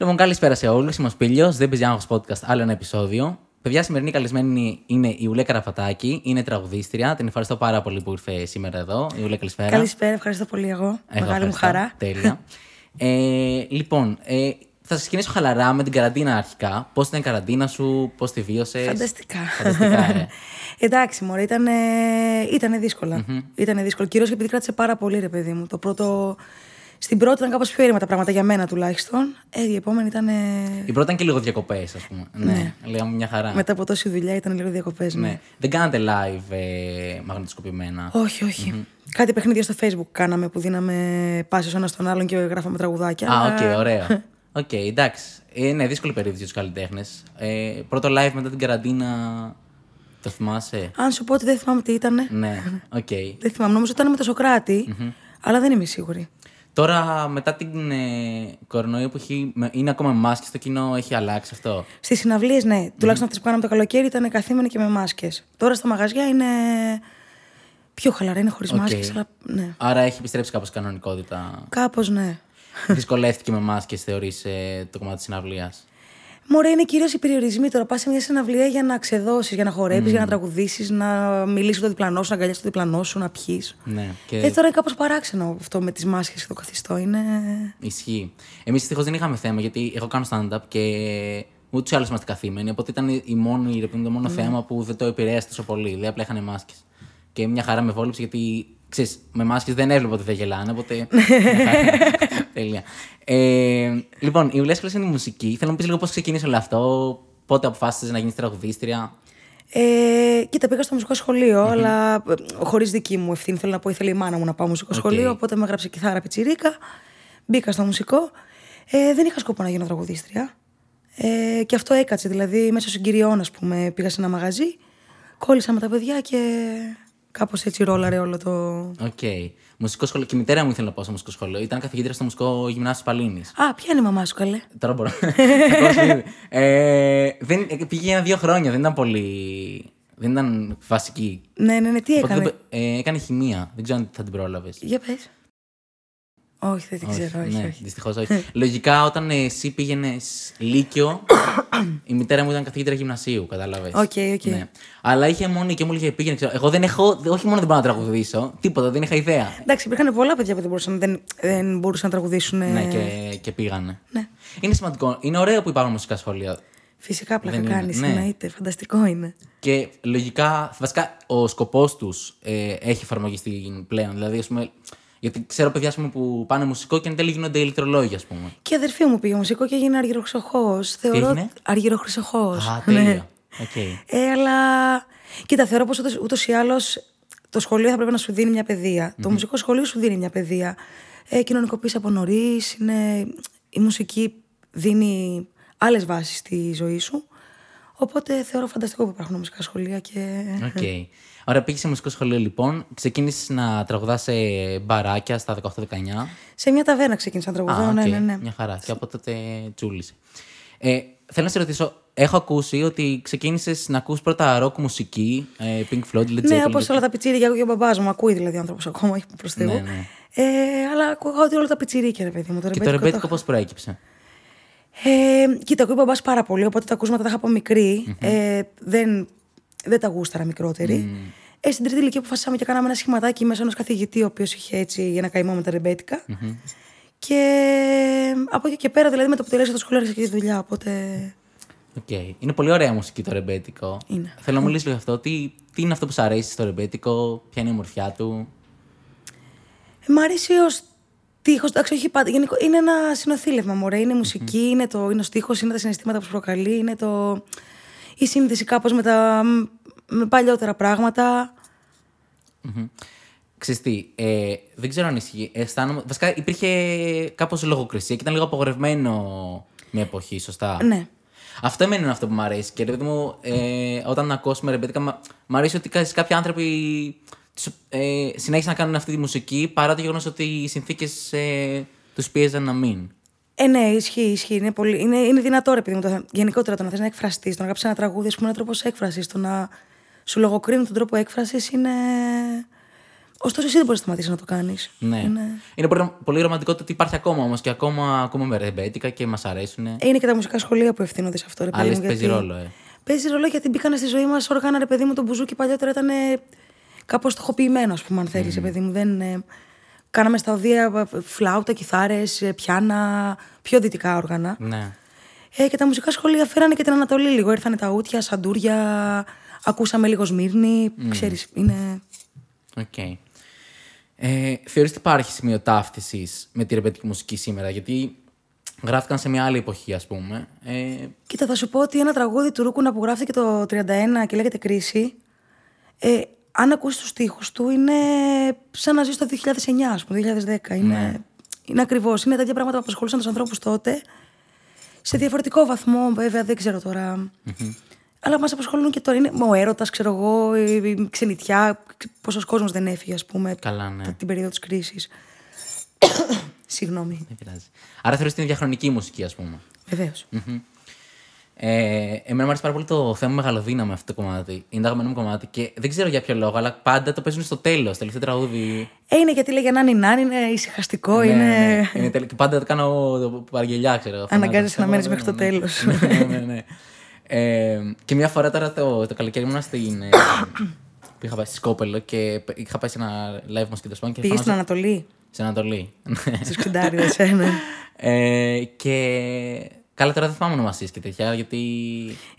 Λοιπόν, καλησπέρα σε όλους. Είμαι ο Σπίλιος, δεν παίζει άγχος podcast, άλλο ένα επεισόδιο. Παιδιά, σημερινή καλεσμένη είναι η Ουλέ Καραφατάκη, είναι τραγουδίστρια. Την ευχαριστώ πάρα πολύ που ήρθε σήμερα εδώ. Η Ουλέ, καλησπέρα. Καλησπέρα, ευχαριστώ πολύ εγώ. Εγώ Μεγάλη μου ευχαριστώ. χαρά. Τέλεια. ε, λοιπόν, ε, θα σας ξεκινήσω χαλαρά με την καραντίνα αρχικά. Πώς ήταν η καραντίνα σου, πώς τη βίωσες; Φανταστικά. Φανταστικά, ε. Εντάξει, μωρέ, ήταν, ήτανε δύσκολα. Ήτανε δύσκολο. Κυρίως επειδή κράτησε πάρα πολύ, ρε παιδί μου. Το πρώτο. Στην πρώτη ήταν κάπως πιο ήρεμα τα πράγματα για μένα τουλάχιστον. Ε, η επόμενη ήταν. Η πρώτη ήταν και λίγο διακοπές, ας πούμε. Ναι, λέγαμε μια χαρά. Μετά από τόση δουλειά ήταν λίγο διακοπές. Ναι. Ναι. Δεν κάνατε live ε, μαγνητοσκοπημένα; Όχι, όχι. Κάτι παιχνίδια στο Facebook κάναμε που δίναμε πάσα ο ένας στον άλλον και γράφαμε τραγουδάκια. Α, αλλά- οκ, ωραίο. Οκ, εντάξει. Ε, ναι, δύσκολη περίοδο για τους καλλιτέχνες. Ε, πρώτο live μετά την καραντίνα. Το θυμάσαι; Αν σου πω ότι δεν θυμάμαι τι ήταν. ναι, οκ. Δεν θυμάμαι. Νομίζω ότι ήταν με το Σωκράτη αλλά δεν είμαι σίγουρη. Τώρα, μετά την ε, κορονοϊό που έχει, με- είναι ακόμα με μάσκες στο κοινό, έχει αλλάξει αυτό; Στις συναυλίες, ναι. Τουλάχιστον αυτές που κάναμε το καλοκαίρι ήταν καθήμενοι και με μάσκες. Τώρα στα μαγαζιά είναι πιο χαλαρά, είναι χωρίς Οκ. μάσκες, αλλά ναι. Άρα έχει επιστρέψει κάπως κανονικότητα. Κάπως ναι. Δυσκολεύτηκε με μάσκες, θεωρείς, ε, το κομμάτι της συναυλίας; Μωρέ, είναι κυρίως οι περιορισμοί τώρα. Πας σε μια συναυλία για να ξεδώσεις, για να χορέψεις, για να τραγουδήσεις, να μιλήσεις με το διπλανό σου, να αγκαλιάσεις το διπλανό σου, να πιει. Ναι, και Ε, τώρα είναι κάπως παράξενο αυτό με τις μάσκες και το καθιστό. Είναι. ισχύει. Εμείς δυστυχώς δεν είχαμε θέμα, γιατί εγώ κάνω stand-up και ούτως ή άλλως είμαστε καθήμενοι, οπότε ήταν η μόνη, ρε παιδί μου, το μόνο θέμα που δεν το επηρέασε τόσο πολύ. Δηλαδή απλά είχαν μάσκες. Και μια χαρά με βόλεψε γιατί ξέρεις, με μάσκες δεν έβλεπα ότι δεν γελάνε, οπότε. Τέλεια. Ε, λοιπόν, η Ουλία είναι η μουσική. Θέλω να μου πεις λίγο πώς ξεκίνησε όλο αυτό, πότε αποφάσισες να γίνεις τραγουδίστρια; Ε, κοίτα, πήγα στο μουσικό σχολείο, αλλά χωρίς δική μου ευθύνη. Θέλω να πω, ήθελε η μάνα μου να πάω μουσικό σχολείο, οπότε με έγραψε κιθάρα πιτσιρίκα. Μπήκα στο μουσικό. Ε, δεν είχα σκοπό να γίνω τραγουδίστρια. Ε, και αυτό έκατσε. Δηλαδή, μέσω συγκυριών, ας πούμε, πήγα σε ένα μαγαζί, κόλλησα με τα παιδιά και κάπως έτσι ρόλαρε όλο το. Οκ. Μουσικό σχολείο. Και η μητέρα μου ήθελε να πάω στο μουσικό σχολείο. Ήταν καθηγήτρια στο μουσικό γυμνάσιο Παλλήνης. Α, ποια είναι η μαμά σου, καλέ; Τώρα μπορώ. Ακόμα ήδη. ε, δεν, ε, πήγε ένα-δύο χρόνια, δεν ήταν πολύ. Δεν ήταν βασική. Ναι, ναι, ναι, τι Οπότε έκανε; δεν- ε, έκανε χημεία. Δεν ξέρω αν θα την πρόλαβες. Για πες. Όχι, δεν την ξέρω, όχι. ναι, όχι. δυστυχώς όχι. Λογικά όταν ε, εσύ πήγαινες Λύκειο, η μητέρα μου ήταν καθηγήτρια γυμνασίου, κατάλαβες. Οκ, οκ. Ναι. Αλλά είχε μόνη και μου έλεγε πήγαινε. Ξέρω. Εγώ δεν έχω, όχι μόνο δεν μπορώ να τραγουδήσω, τίποτα, δεν είχα ιδέα. Εντάξει, υπήρχαν πολλά παιδιά που δεν μπορούσαν, δεν, δεν μπορούσαν να τραγουδήσουν. Ναι, και, και πήγανε. Ναι. Είναι σημαντικό. Είναι ωραίο που υπάρχουν μουσικά σχολεία. Φυσικά πλάκα Δεν είναι, κάνεις, ναι. εννοείται. Φανταστικό είναι. Και λογικά, βασικά, ο σκοπός τους ε, έχει εφαρμογιστεί πλέον. Δηλαδή, ας πούμε, γιατί ξέρω παιδιά ας πούμε, που πάνε μουσικό και εν τέλει γίνονται ηλεκτρολόγοι, ας πούμε. Και η αδερφή μου πήγε μουσικό και έγινε αργυροχρυσοχόος. Θεωρώ. έγινε; Αργυροχρυσοχόος. Α, τέλεια. Οκ. Ε, αλλά. Κοίτα, θεωρώ πως ούτως ή άλλως το σχολείο θα πρέπει να σου δίνει μια παιδεία. Το μουσικό σχολείο σου δίνει μια παιδεία. Ε, Κοινωνικοποίηση από νωρίς. Η μουσική δίνει άλλες βάσεις στη ζωή σου. Οπότε θεωρώ φανταστικό που υπάρχουν μουσικά σχολεία και. Οκ. Ωραία, πήγες σε μουσικό σχολείο λοιπόν. Ξεκίνησες να τραγουδάς σε μπαράκια στα 18-19. Σε μια ταβέρνα ξεκίνησα να τραγουδάω. Α, ναι, οκ. ναι, ναι. Μια χαρά. Και από τότε τσούλησε. Ε, θέλω να σε ρωτήσω, έχω ακούσει ότι ξεκίνησες να ακούς πρώτα ροκ μουσική, ε, Pink Floyd, Led Ναι, Zeppelin. όπως όλα τα πιτσίρια και ο μπαμπάς μου. Ακούει δηλαδή ο άνθρωπος ακόμα, όχι προς Θεού. Ναι, ναι. Ε, αλλά ακούγα ότι όλα τα πιτσιρίκια, ρε παιδί μου. Το Και το ρεμπέτικο ρεμπέτικο το πώς προέκυψε; Ε, κοίτα, ακούει ο μπαμπά πάρα πολύ, οπότε τα ακούσματα τα είχα από μικρή. Ε, δεν, δεν τα γούσταρα μικρότερη. Ε, στην τρίτη ηλικία αποφασίσαμε και κάναμε ένα σχηματάκι μέσα ενός καθηγητή, ο οποίος είχε έτσι ένα καημό με τα ρεμπετικα Και από εκεί και πέρα, δηλαδή με το που τελείωσα το σχολείο, άρχισα και τη δουλειά. Οπότε. Οκ. Είναι πολύ ωραία μουσική το ρεμπέτικο. Είναι. Θέλω να μου λύσεις λίγο αυτό. Τι, τι είναι αυτό που σου αρέσει στο ρεμπέτικο, ποια είναι η ομορφιά του; Ε, μ' αρέσει ο στίχος. Εντάξει, όχι πάντα. Γενικό, είναι ένα συνονθύλευμα, μωρέ. Είναι μουσική, είναι, το, είναι ο στίχος, είναι τα συναισθήματα που σου προκαλεί, είναι το, η σύνδεση κάπως με, τα, με παλιότερα πράγματα. Ξέρεις τι, ε, δεν ξέρω αν ισχύει. Αισθάνομαι, βασικά υπήρχε κάπως λογοκρισία και ήταν λίγο απογορευμένο μια εποχή, σωστά; Ναι. Αυτό εμένα είναι αυτό που μου αρέσει. Και ρε παιδί μου, ε, όταν ακούσουμε ρεμπέτικα, μα- μ' αρέσει ότι κα- κάποιοι άνθρωποι τους, ε, συνέχισαν να κάνουν αυτή τη μουσική παρά το γεγονός ότι οι συνθήκες ε, τους πίεζαν να μην. Ε, ναι, ισχύει, ισχύει. Είναι, πολύ, είναι, είναι δυνατό, ρε παιδί μου, το, γενικότερα το να θες να εκφραστείς, το να γράψεις ένα τραγούδι, ας πούμε, ένα τρόπος έκφρασης. Το να σου λογοκρίνουν τον τρόπο έκφρασης είναι. Ωστόσο, εσύ δεν μπορείς να σταματήσεις να το κάνεις. Ναι. Είναι, πολύ, πολύ ρομαντικό το ότι υπάρχει ακόμα όμως και ακόμα ακούμε ρεμπέτικα και μας αρέσουν. Ε, είναι και τα μουσικά σχολεία που ευθύνονται σε αυτό. Ρε, παιδί Άλλες μου, παίζει γιατί- ρόλο, ε. Παίζει ρόλο γιατί μπήκαν στη ζωή μας όργανα, ρε παιδί μου, το μπουζούκι παλιότερα ήταν κάπως στοχοποιημένο, ας πούμε, αν θέλεις, ρε παιδί μου. Δεν, ε, κάναμε στα οδεία ε, φλάουτα, κιθάρες, ε, πιάνα, πιο δυτικά όργανα. Ναι. Ε, και τα μουσικά σχολεία φέρανε και την Ανατολή λίγο. Ήρθανε τα ούτια, σαντούρια, ακούσαμε λίγο Σμύρνη. Ξέρεις, είναι. Οκ. Ε, θεωρείς ότι υπάρχει σημείο ταύτισης με τη ρεμπέτικη μουσική σήμερα, γιατί γράφτηκαν σε μια άλλη εποχή, ας πούμε. Ε, Κοίτα, θα σου πω ότι ένα τραγούδι του Ρούκουνα που γράφτηκε το 31 και λέγεται Κρίση, ε, αν ακούσεις τους στίχους του, είναι σαν να ζεις το 2009, ας πούμε, 2010. Είναι, είναι ακριβώς. Είναι τέτοια πράγματα που απασχολούσαν τους ανθρώπους τότε. Σε διαφορετικό βαθμό, βέβαια, δεν ξέρω τώρα. Αλλά μας απασχολούν και τώρα. Είναι ο έρωτας, ξέρω εγώ, η η ξενιτιά. Πόσος κόσμος δεν έφυγε, ας πούμε, καλά, ναι. την περίοδο της κρίσης. Συγγνώμη. Δεν πειράζει. Άρα θεωρείς ότι είναι διαχρονική μουσική, ας πούμε. Βεβαίως. Ε, εμένα μου αρέσει πάρα πολύ το θέμα μεγαλοδύναμη αυτό το κομμάτι. Είναι το αγαπημένο μου κομμάτι και δεν ξέρω για ποιο λόγο, αλλά πάντα το παίζουν στο τέλος, τελευταίο τραγούδι. Ε, είναι γιατί λέγε να είναι, είναι ησυχαστικό, Ναι, είναι. ναι, είναι τέλειο. Και πάντα το κάνω παραγγελιά, ξέρω. Αναγκάζεσαι να μένεις μέχρι το Ναι, τέλος. Ναι, ναι, ναι, ναι. Ε, και μια φορά τώρα το, το καλοκαίρι ήμουν στην. ε, που είχα πάει στη Σκόπελο και είχα πάει σε ένα live μας και το σπάνι και Πήγες στην φάνασα- Ανατολή, Στην Ανατολή. στου Ξυντάριδε, ε, ναι. ε, και. Καλά, τώρα δεν θυμάμαι ονομασίες και τέτοια, γιατί.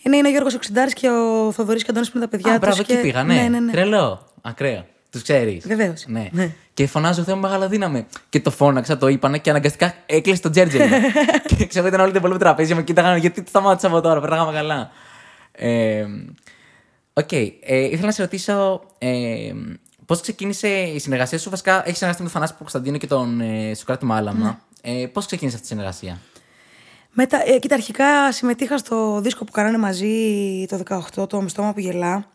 Είναι, είναι ο Γιώργος Οξυντάρης και ο Θοδωρής και Αντώνης που είναι τα παιδιά Α, τους. μπράβο, και... εκεί πήγα, ναι. ναι, ναι, ναι. Τρελό. Ακραίο. Τους ξέρεις. Βεβαίως. Ναι. Ναι. Και φωνάζω Θεέ μου μεγαλοδύναμε. Και το φώναξα, το είπανε και αναγκαστικά έκλεισε το τζέρτζελ. και ξέρω ήταν όλοι την πολύ τραπέζι με κοίταγαν γιατί σταμάτησα από τώρα, περνάγαμε καλά. Ε, Οκ. ε, ήθελα να σε ρωτήσω ε, πώς ξεκίνησε η συνεργασία σου; Βασικά, έχεις συνεργαστεί με τον Θανάση Παπακωνσταντίνου και τον ε, Σωκράτη Μάλαμα. Ε, πώς ξεκίνησε αυτή η συνεργασία; Μετά, ε, κοίτα, αρχικά συμμετείχα στο δίσκο που κάνανε μαζί το 18, το Μισό στόμα που γελά.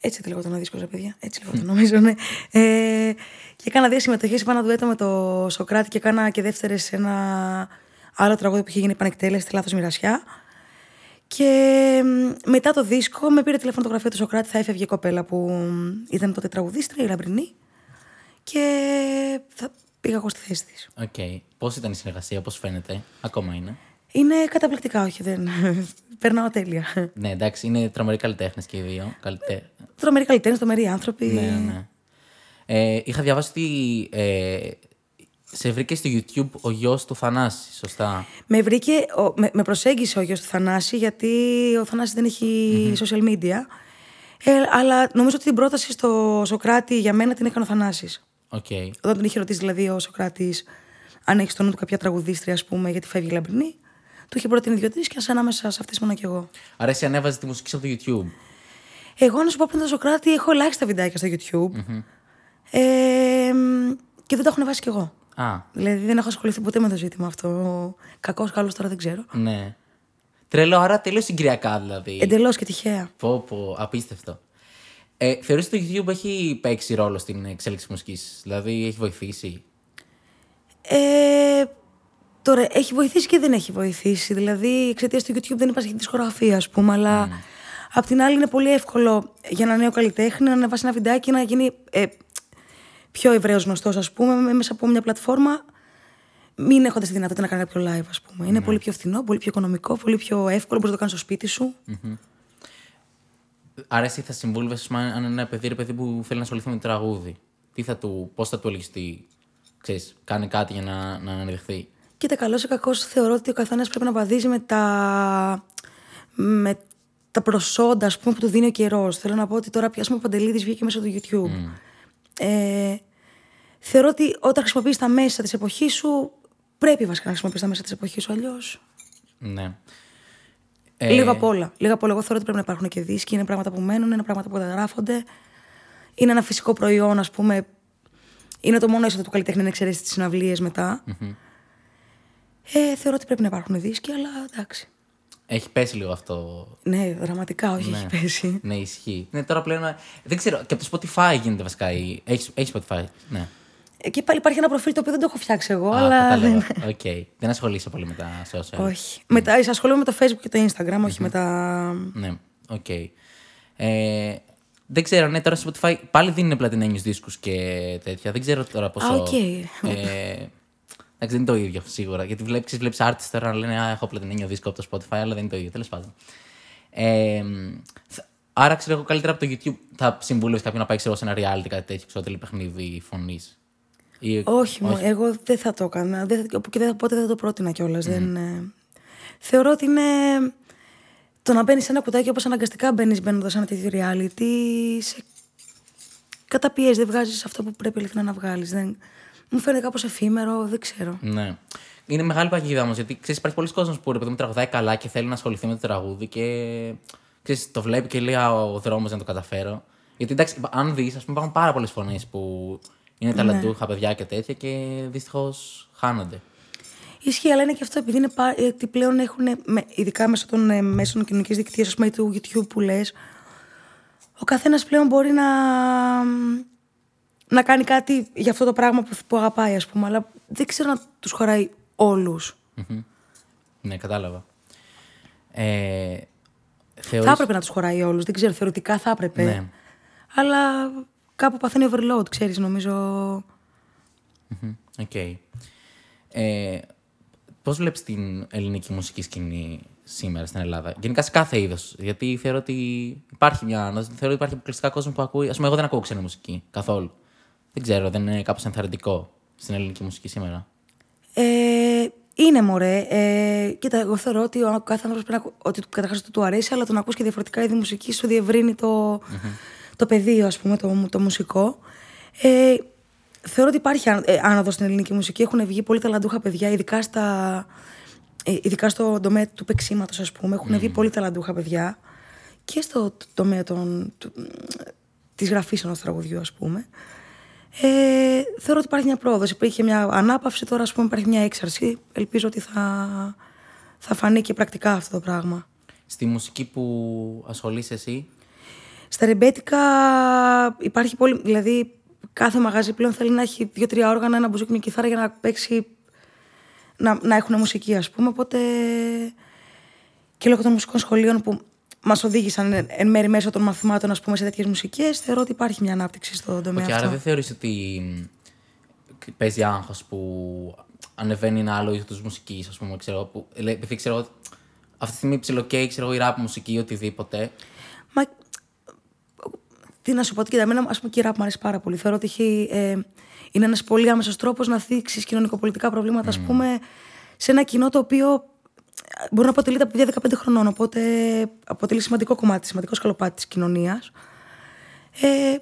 Έτσι δεν λεγόταν ο δίσκος, ρε παιδιά. Έτσι λεγόταν, νομίζω, ναι. Ε, και έκανα δύο συμμετοχές. Είπα ένα ντουέτο με το Σοκράτη και έκανα και δεύτερες σε ένα άλλο τραγούδι που είχε γίνει επανεκτέλεση, τη λάθος μοιρασιά. Και μ, μετά το δίσκο με πήρε τηλέφωνο το γραφείο του Σοκράτη, θα έφευγε η κοπέλα που μ, ήταν τότε τραγουδίστρια, η Λαμπρινή. Και θα πήγα εγώ στη θέση της. Οκ. Πώς ήταν η συνεργασία, πώς φαίνεται, ακόμα είναι. Είναι καταπληκτικά, όχι, δεν. Περνάω τέλεια. Ναι, εντάξει, είναι τρομεροί καλλιτέχνες και οι δύο. Καλυτέ... Τρομεροί καλλιτέχνες, τρομεροί άνθρωποι. Ναι, ναι. Ε, είχα διαβάσει ότι ε, σε βρήκε στο YouTube ο γιος του Θανάση, σωστά; Με βρήκε, ο- με, με προσέγγισε ο γιος του Θανάση, γιατί ο Θανάσης δεν έχει social media. Ε, αλλά νομίζω ότι την πρόταση στο Σοκράτη για μένα την έκανε ο Θανάσης. Οκ. Όταν τον είχε ρωτήσει δηλαδή ο Σοκράτης αν έχεις στο νου του κάποια τραγουδίστρια, ας πούμε, γιατί φεύγει η Λαμπρινή, του είχε προτείνει δύο-τρει και ας ανάμεσα σε αυτές ήμουν και εγώ. Άρα εσύ ανέβαζε τη μουσική σου από το YouTube. Εγώ, να σου πω πριν τον Σοκράτη, έχω ελάχιστα βιντεάκια στο YouTube. Ε, μ, και δεν τα έχω ανεβάσει κι εγώ. Α, Δηλαδή δεν έχω ασχοληθεί ποτέ με το ζήτημα αυτό. Κακός, καλό τώρα δεν ξέρω. ναι. Τρελό, άρα τελείως συγκυριακά δηλαδή. Εντελώς και τυχαία. Πω, πω, απίστευτο. Ε, θεωρείς ότι το YouTube έχει παίξει ρόλο στην εξέλιξη μουσικής, δηλαδή έχει βοηθήσει; Ε, τώρα, έχει βοηθήσει και δεν έχει βοηθήσει. Δηλαδή, εξαιτίας του YouTube δεν υπάρχει δισκογραφία, ας πούμε, αλλά απ' την άλλη είναι πολύ εύκολο για ένα νέο καλλιτέχνη να ανεβάσει ένα βιντεάκι και να γίνει ε, πιο ευρέω γνωστός, ας πούμε, με- μέσα από μια πλατφόρμα. Μην έχοντας τη δυνατότητα να κάνει κάποιο live, ας πούμε. Είναι πολύ πιο φθηνό, πολύ πιο οικονομικό, πολύ πιο εύκολο. Μπορείς να το κάνεις στο σπίτι σου. Άρα εσύ θα συμβούλευες αν αν ένα παιδί, ρε παιδί που θέλει να ασχοληθεί με το τραγούδι. Τι θα του, πώς θα του έλεγες τι, ξέρεις, κάνει κάτι για να, να αναδειχθεί. Κοίτα, καλός ή κακός, θεωρώ ότι ο καθένας πρέπει να βαδίζει με τα, με τα προσόντα ας πούμε, που του δίνει ο καιρός. Θέλω να πω ότι τώρα πια ο Παντελίδη βγήκε μέσα του YouTube. Ε, θεωρώ ότι όταν χρησιμοποιείς τα μέσα της εποχής σου, πρέπει βασικά να χρησιμοποιείς τα μέσα της εποχής σου. Αλλιώς. Ναι. Λίγο απ' όλα. Λίγο απ' όλα. Εγώ θεωρώ ότι πρέπει να υπάρχουν και δίσκοι. Είναι πράγματα που μένουν, είναι πράγματα που καταγράφονται. Είναι ένα φυσικό προϊόν, ας πούμε. Είναι το μόνο έσοδο του καλλιτέχνη να εξαιρέσεις τις συναυλίες μετά. Ε, θεωρώ ότι πρέπει να υπάρχουν δίσκοι, αλλά εντάξει. Έχει πέσει λίγο αυτό. Ναι, δραματικά, όχι, Ναι. έχει πέσει. Ναι, ισχύει. Ναι, τώρα πλέον. Δεν ξέρω, και από το Spotify γίνεται βασικά. η- Έχεις, έχεις Spotify; Ναι. Εκεί πάλι υπάρχει ένα προφίλ το οποίο δεν το έχω φτιάξει εγώ, Α, αλλά. κατάλαβα. δεν- Οκ. Δεν ασχολείσαι πολύ με τα social. όχι. Μετά, ασχολούμαι με το Facebook και το Instagram, όχι με τα. Ναι, οκ. Ε, Δεν ξέρω, ναι, τώρα στο Spotify πάλι δίνουν πλατινένιους δίσκους και τέτοια. Δεν ξέρω τώρα πόσο. Α, οκ. Ε, εντάξει, δεν είναι το ίδιο σίγουρα. Γιατί βλέπεις βλέπεις artists τώρα να λένε Α, έχω πλατινένιο δίσκο από το Spotify, αλλά δεν είναι το ίδιο. Τέλος πάντων. Ε, θα- άρα ξέρω εγώ καλύτερα από το YouTube θα συμβούλευες κάποιον να πάει ξέρω, σε ένα reality κάτι τέτοιο, ξέρω τηλεπαιχνίδι φωνής. Όχι, μου, εγώ δεν θα το έκανα. Δεν, θα- και δεν, θα- ποτέ δεν θα το πρότεινα κιόλας. Δεν, ε, θεωρώ ότι είναι. Το να μπαίνεις σε ένα κουτάκι όπως αναγκαστικά μπαίνεις μπαίνοντας σε ένα τέτοιο reality. Σε... Καταπιέζει, δεν βγάζεις αυτό που πρέπει ειλικρινά να βγάλεις. Δεν... Μου φαίνεται κάπως εφήμερο, δεν ξέρω. Ναι. Είναι μεγάλη παγίδα όμως, γιατί ξέρεις, υπάρχει πολλοί κόσμος που ρε παιδί μου τραγουδάει καλά και θέλει να ασχοληθεί με το τραγούδι και ξέρεις, το βλέπει και λέει «Α, ο δρόμος να το καταφέρω. Γιατί εντάξει, αν δεις, ας πούμε, υπάρχουν πάρα πολλές φωνές που είναι ταλαντούχα παιδιά και τέτοια και δυστυχώς χάνονται. Ισχύει, αλλά είναι και αυτό επειδή είναι πα... ότι πλέον έχουν, με- ειδικά μέσω των ε, μέσων κοινωνικής δικτύωσης, ας πούμε, ή του YouTube που λες, ο καθένας πλέον μπορεί να, να κάνει κάτι για αυτό το πράγμα που, που αγαπάει, ας πούμε. Αλλά δεν ξέρω να τους χωράει όλους. Μμμ. Ναι, κατάλαβα. Ε, Θα θεωρείς... έπρεπε να τους χωράει όλους. Δεν ξέρω, θεωρητικά θα έπρεπε. Ναι. Αλλά κάπου παθαίνει overload, ξέρεις, νομίζω. Μμμ, Οκ. Ε, Πώς βλέπεις την ελληνική μουσική σκηνή σήμερα στην Ελλάδα, γενικά σε κάθε είδος. Γιατί θεωρώ ότι υπάρχει μια. Θεωρώ ότι υπάρχει αποκλειστικά κόσμο που ακούει. Ας πούμε, εγώ δεν ακούω ξένη μουσική καθόλου. Δεν ξέρω, δεν είναι κάπως ενθαρρυντικό στην ελληνική μουσική σήμερα. Ε, είναι μωρέ. Ε, κοίτα, εγώ θεωρώ ότι ο κάθε άνθρωπος πρέπει να ακού- ό,τι καταρχάς του, του αρέσει, αλλά το να ακούς και διαφορετικά είδη μουσικής σου διευρύνει το, το πεδίο, ας πούμε, το, το μουσικό. Ε, θεωρώ ότι υπάρχει άν- ε, άνοδος στην ελληνική μουσική. Έχουν βγει πολύ ταλαντούχα παιδιά, ειδικά, στα, ε, ειδικά στο τομέα του παίξήματος, ας πούμε. Έχουν βγει πολύ ταλαντούχα παιδιά και στο τ- τομέα των, του, της γραφής ενός τραγουδιού, ας πούμε. Ε, θεωρώ ότι υπάρχει μια πρόοδος. Υπήρχε μια ανάπαυση, τώρα ας πούμε υπάρχει μια έξαρση. Ελπίζω ότι θα, θα φανεί και πρακτικά αυτό το πράγμα. Στη μουσική που ασχολείσαι εσύ, Στα ρεμπέτικα υπάρχει πολύ. Δηλαδή, κάθε μαγαζί πλέον θέλει να έχει δύο-τρία όργανα, ένα μπουζούκι, μια κιθάρα για να παίξει. να, να έχουν μουσική, ας πούμε. Οπότε. και λόγω των μουσικών σχολείων που μας οδήγησαν εν, εν μέρη μέσω των μαθημάτων ας πούμε, σε τέτοιες μουσικές, θεωρώ ότι υπάρχει μια ανάπτυξη στον τομέα Όχι, αυτό. άρα δεν θεωρείς ότι μ, παίζει άγχος που ανεβαίνει ένα άλλο είδος μουσικής, ας πούμε, ξέρω, που, λέει, επειδή ξέρω, αυτή τη στιγμή ψιλοκαίει, ξέρω, η rap μουσική, οτιδήποτε. Μα τι να σου πω, κοίτα, εμένα ας πούμε και η rap μου αρέσει πάρα πολύ. Θεωρώ ότι έχει, ε, είναι ένας πολύ άμεσος τρόπος να θίξεις κοινωνικοπολιτικά προβλήματα, ας πούμε, σε ένα κοινό το οποίο ε, μπορεί να αποτελείται από παιδιά 15 χρονών, οπότε αποτελεί σημαντικό κομμάτι, σημαντικό σκαλοπάτι της κοινωνίας. Ε,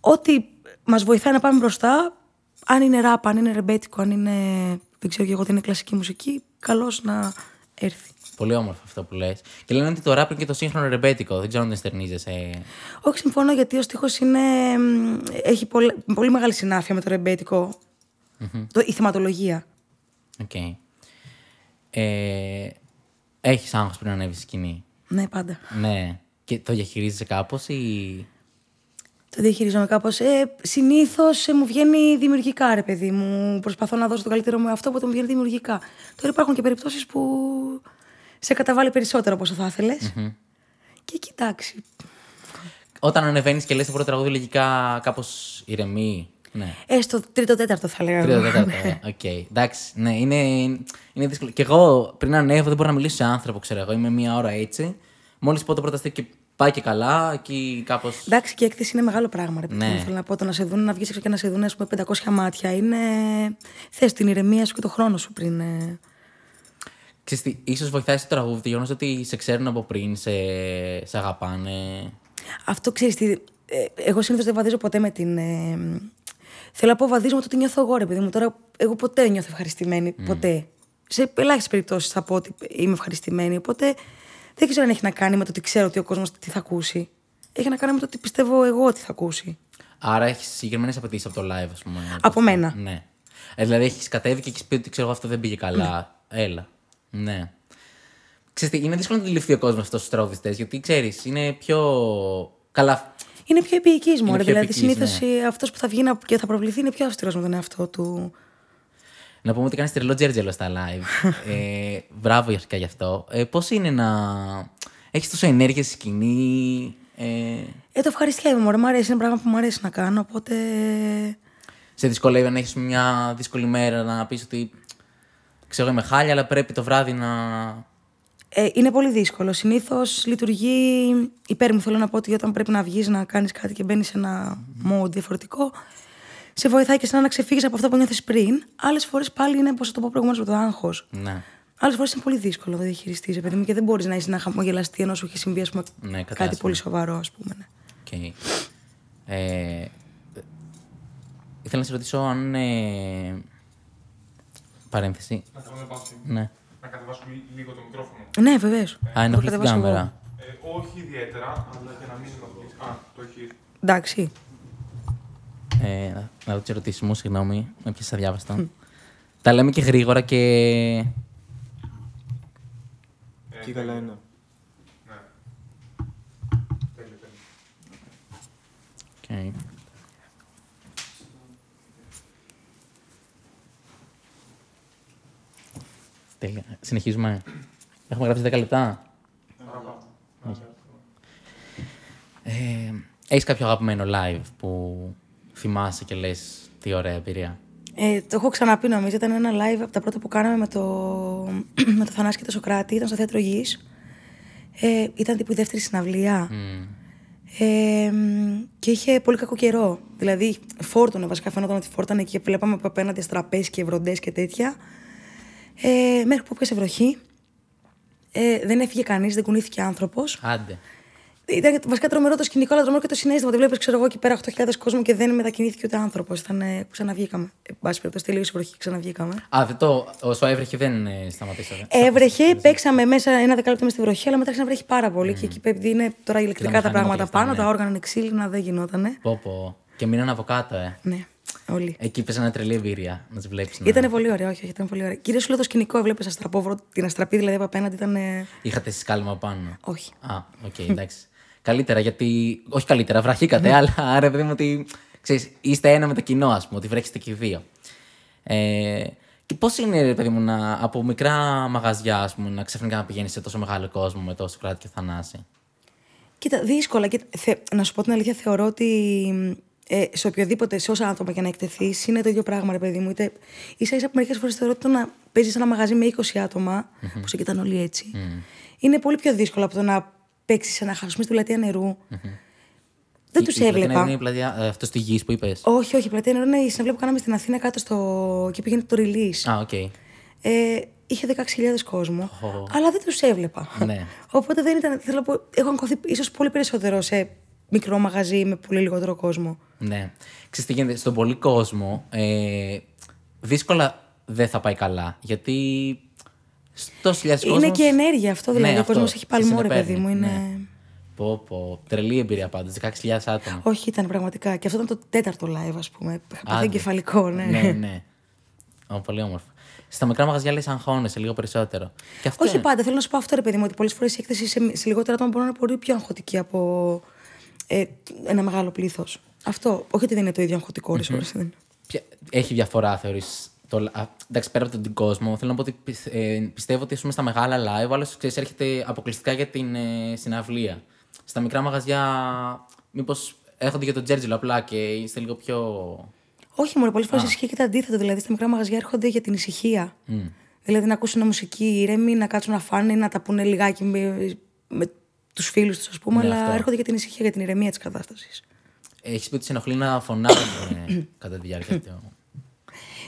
ό,τι μας βοηθάει να πάμε μπροστά, αν είναι rap, αν είναι ρεμπέτικο, αν είναι, δεν ξέρω και εγώ, δεν είναι κλασική μουσική, καλώς να έρθει. Πολύ όμορφο αυτό που λες. Και λένε ότι το rap είναι και το σύγχρονο ρεμπέτικο. Δεν ξέρω αν το ενστερνίζεσαι. Όχι, συμφωνώ γιατί ο στίχος είναι, μ, έχει πολύ, πολύ μεγάλη συνάφεια με το ρεμπέτικο. Το, η θεματολογία. Οκ. Ε, έχεις άγχος πριν ανέβεις στη σκηνή; Ναι, πάντα. Ναι. Και το διαχειρίζεσαι κάπως ή... Το διαχειρίζομαι κάπως. Ε, Συνήθως μου βγαίνει δημιουργικά, ρε παιδί μου. Προσπαθώ να δώσω το καλύτερό μου αυτό, οπότε μου βγαίνει δημιουργικά. Τώρα υπάρχουν και περιπτώσεις που σε καταβάλλει περισσότερο από όσο θα ήθελες. Και κοίταξε. Όταν ανεβαίνεις και λες το πρώτο τραγούδι, λογικά κάπως ηρεμεί. Ναι. Ε, στο τρίτο-τέταρτο θα λέγαμε. Τρίτο, τέταρτο. ε, Οκ. Εντάξει. Ναι, είναι, είναι δύσκολο. Και εγώ πριν ανέβω δεν μπορώ να μιλήσω σε άνθρωπο, ξέρω εγώ. Είμαι μία ώρα έτσι. Μόλις πω το πρώτο αστείο και πάει και καλά, εκεί κάπω. Εντάξει, και η έκθεση είναι μεγάλο πράγμα. Ρε, παιδί μου. Ναι. Θέλω να πω το να σε δουν, να βγεις έξω και να σε δουν ας πούμε, 500 μάτια. Είναι. Θες την ηρεμία σου και το χρόνο σου πριν. ε, Ξέρεις τι, ίσως βοηθάει στο τραγούδι το γεγονός ότι σε ξέρουν από πριν, σε, σε αγαπάνε. Αυτό ξέρεις τι. ε, εγώ συνήθως δεν βαδίζω ποτέ με την. Ε, θέλω να πω βαδίζω με το τι νιώθω εγώ, ρε παιδί μου. Τώρα, εγώ ποτέ δεν νιώθω ευχαριστημένη. Ποτέ. Σε ελάχιστες περιπτώσεις θα πω ότι είμαι ευχαριστημένη. Οπότε δεν ξέρω αν έχει να κάνει με το ότι ξέρω ότι ο κόσμος τι θα ακούσει. Έχει να κάνει με το ότι πιστεύω εγώ ότι θα ακούσει. Άρα έχεις συγκεκριμένες απαιτήσεις από το live, ας πούμε. Από μένα. Ναι. Ε, δηλαδή έχεις κατέβει και έχεις πει ότι ξέρω εγώ αυτό δεν πήγε καλά. Έλα. Ναι. Ξέρεις τι, είναι δύσκολο να αντιληφθεί ο κόσμος αυτός στους τραγουδιστέ, γιατί ξέρεις, είναι πιο. Καλά. Είναι πιο επίοικη μου. Είναι ρε. πιο Δηλαδή, επίοικης, συνήθως ναι. αυτός που θα βγει να- και θα προβληθεί είναι πιο αυστηρός με τον εαυτό του. Να πούμε ότι κάνεις τρελό τζέρτζελο στα live. ε, μπράβο αρχικά γι' αυτό. Ε, Πώς είναι να έχεις τόσο ενέργεια στη σκηνή, Ε, Ε, το ευχαριστιέμαι, μωρέ. Μ' αρέσει, είναι πράγμα που μου αρέσει να κάνω, οπότε. σε δυσκολεύει αν έχεις μια δύσκολη μέρα να πεις ότι. Ξέρω, είμαι χάλια, αλλά πρέπει το βράδυ να. Ε, είναι πολύ δύσκολο. Συνήθως λειτουργεί υπέρ μου. Θέλω να πω ότι όταν πρέπει να βγεις να κάνεις κάτι και μπαίνεις σε ένα mode διαφορετικό, σε βοηθάει και σαν να ξεφύγεις από αυτό που νιώθεις πριν. Άλλες φορές πάλι είναι, πώς θα το πω προηγουμένως, με το άγχος. Ναι. Άλλες φορές είναι πολύ δύσκολο να το διαχειριστείς, παιδί μου, και δεν μπορείς να είσαι χαμογελαστή ενώ σου έχει συμβεί ας πούμε, Ναι, κάτι. πολύ σοβαρό, ας πούμε. Ναι. Οκ. Ε, ήθελα να σε ρωτήσω αν. Ε, παρένθεση. Να κάνω μια παύση. Ναι. Να κατεβάσω λι- λίγο το μικρόφωνο. Ναι, βεβαίως. Α, ενοχλεί την κάμερα. Ε, όχι ιδιαίτερα, αλλά για να μην ενοχλείς. Α, το έχει. Εντάξει. Ε, να- να δω τις ερωτήσεις μου, συγγνώμη, με έπιασες αδιάβαστο. Τα λέμε και γρήγορα και. Και καλά είναι. Ναι. Τέλειο, τέλειο. Οκ. Τέλεια. Συνεχίζουμε. Έχουμε γράψει 10 λεπτά. Ε, έχεις κάποιο αγαπημένο live που θυμάσαι και λες τι ωραία εμπειρία. Ε, το έχω ξαναπεί νομίζω. Ήταν ένα live από τα πρώτα που κάναμε με το, με το Θανάση και το Σοκράτη. Ήταν στο θέατρο Γης. Ε, ήταν τύπου η δεύτερη συναυλία. Μμ. Ε, μ, και είχε πολύ κακό καιρό. Δηλαδή, φόρτωνε βασικά. Φαίνονταν ότι φόρτωνε και βλέπαμε από απέναντι στραπές και βροντές και τέτοια. Ε, μέχρι που έπιασε βροχή. Ε, δεν έφυγε κανείς, δεν κουνήθηκε άνθρωπος. Άντε. Ήταν βασικά τρομερό το σκηνικό, αλλά τρομερό και το συνέστημα. Ότι βλέπεις, ξέρω εγώ, εκεί πέρα 8.000 κόσμο και δεν μετακινήθηκε ούτε άνθρωπος. Ήταν. ε, ξαναβγήκαμε. Εν πάση περιπτώσει, τελείωσε η βροχή και ξαναβγήκαμε. Α, δεν το, όσο έβρεχε δεν ε, σταματήσατε. Έβρεχε, παίξαμε μέσα ένα δεκάλεπτο μες στη βροχή, αλλά μετά ξαναβρέχει πάρα πολύ. Και εκεί επειδή είναι τώρα ηλεκτρικά τα μηχανήματα πράγματα και αυτά, πάνω, ναι. τα όργανα είναι ξύλινα, δεν γινότανε. Πω, πω. Και μείναν από κάτω, ε. Ναι, όλοι. Εκεί πες είναι τρελή εμπειρία να τις βλέπεις. Να... Ήταν πολύ ωραίο, όχι, όχι, ήταν πολύ ωραίο. Κυρίω σου λέω το σκηνικό, έβλεπες αστραπόβροντο, την αστραπή δηλαδή από απέναντι ήταν. ε, Είχατε κάλυμμα πάνω. Όχι. Α, οκ, εντάξει. καλύτερα, γιατί. Όχι καλύτερα, βραχήκατε, αλλά ρε παιδί μου ότι. Ξέρεις, είστε ένα με το κοινό, ας πούμε, ότι βρέχεστε και οι δύο. Ε, και πώς είναι, ρε παιδί μου, να, από μικρά μαγαζιά, ας πούμε, να ξαφνικά να πηγαίνεις σε τόσο μεγάλο κόσμο με το Σοκράτη και Θανάση. Κοίτα, δύσκολα. Κοίτα, θε, να σου πω την αλήθεια, θεωρώ ότι ε, σε οποιοδήποτε, σε όσα άτομα και να εκτεθείς, είναι το ίδιο πράγμα, ρε παιδί μου. Είτε ίσα ίσα που μερικές φορές θεωρώ ότι το να παίζεις ένα μαγαζί με 20 άτομα, που σε κοιτάνε όλοι έτσι, είναι πολύ πιο δύσκολο από το να παίξεις σε ένα χάος στη πλατεία νερού. Δεν τους έβλεπα. Είναι η πλατεία, ε, αυτό στη γης που είπες; Όχι, όχι, η πλατεία νερού είναι η συναυλία που κάναμε στην Αθήνα κάτω στο. εκεί πήγαινε το release. Α, οκ. Ε, είχε 16.000 κόσμο, Ω. αλλά δεν τους έβλεπα. Ναι. Οπότε δεν ήταν. Θέλω να πω, έχω αγχωθεί ίσως πολύ περισσότερο σε μικρό μαγαζί με πολύ λιγότερο κόσμο. Ναι. Ξέρεις τι γίνεται, στον πολύ κόσμο ε, δύσκολα δεν θα πάει καλά. Γιατί στο χιλιάδες κόσμος... Είναι και ενέργεια αυτό, δηλαδή. Ναι, ο αυτό. κόσμος έχει Και παλμό, ρε συνεπέρνει, παιδί μου. Είναι... ναι. Πω, πω. Τρελή εμπειρία πάντως, 16.000 άτομα. Όχι, ήταν πραγματικά. Και αυτό ήταν το τέταρτο live, ας πούμε. Είχα πάθει Άντε. εγκεφαλικό, ναι. ναι, ναι. Ω, πολύ όμορφο. Στα μικρά μαγαζιά λες αγχώνεσαι λίγο περισσότερο. Και αυτό Όχι είναι- πάντα. Θέλω να σου πω αυτό, ρε παιδί μου, ότι πολλές φορές η έκθεση σε, σε λιγότερα άτομα μπορεί να είναι πολύ πιο αγχωτική από ε, ένα μεγάλο πλήθος. Αυτό. Όχι ότι δεν είναι το ίδιο αγχωτικό, ώρες, ώρες, δεν είναι. Ποια- Έχει διαφορά, θεωρείς. Το... α, Εντάξει, πέρα από τον κόσμο, θέλω να πω ότι πι- ε, πιστεύω ότι ας πούμε, στα μεγάλα live, ο άλλο έρχεται αποκλειστικά για την ε, συναυλία. Στα μικρά μαγαζιά, μήπως έρχονται για τον Τζέρτζιλο απλά και είστε λίγο πιο. Όχι, μόνο πολλές φορές ισχύει και το αντίθετο. Δηλαδή, στα μικρά μαγαζιά έρχονται για την ησυχία. Δηλαδή, να ακούσουν μουσική ήρεμη, να κάτσουν να φάνε, να τα πούνε λιγάκι με, με τους φίλους τους, ας πούμε, Ναι, αλλά αυτό. έρχονται για την ησυχία, για την ηρεμία της κατάστασης. Έχεις πει ότι σε ενοχλεί να φωνάζουν κατά τη διάρκεια του.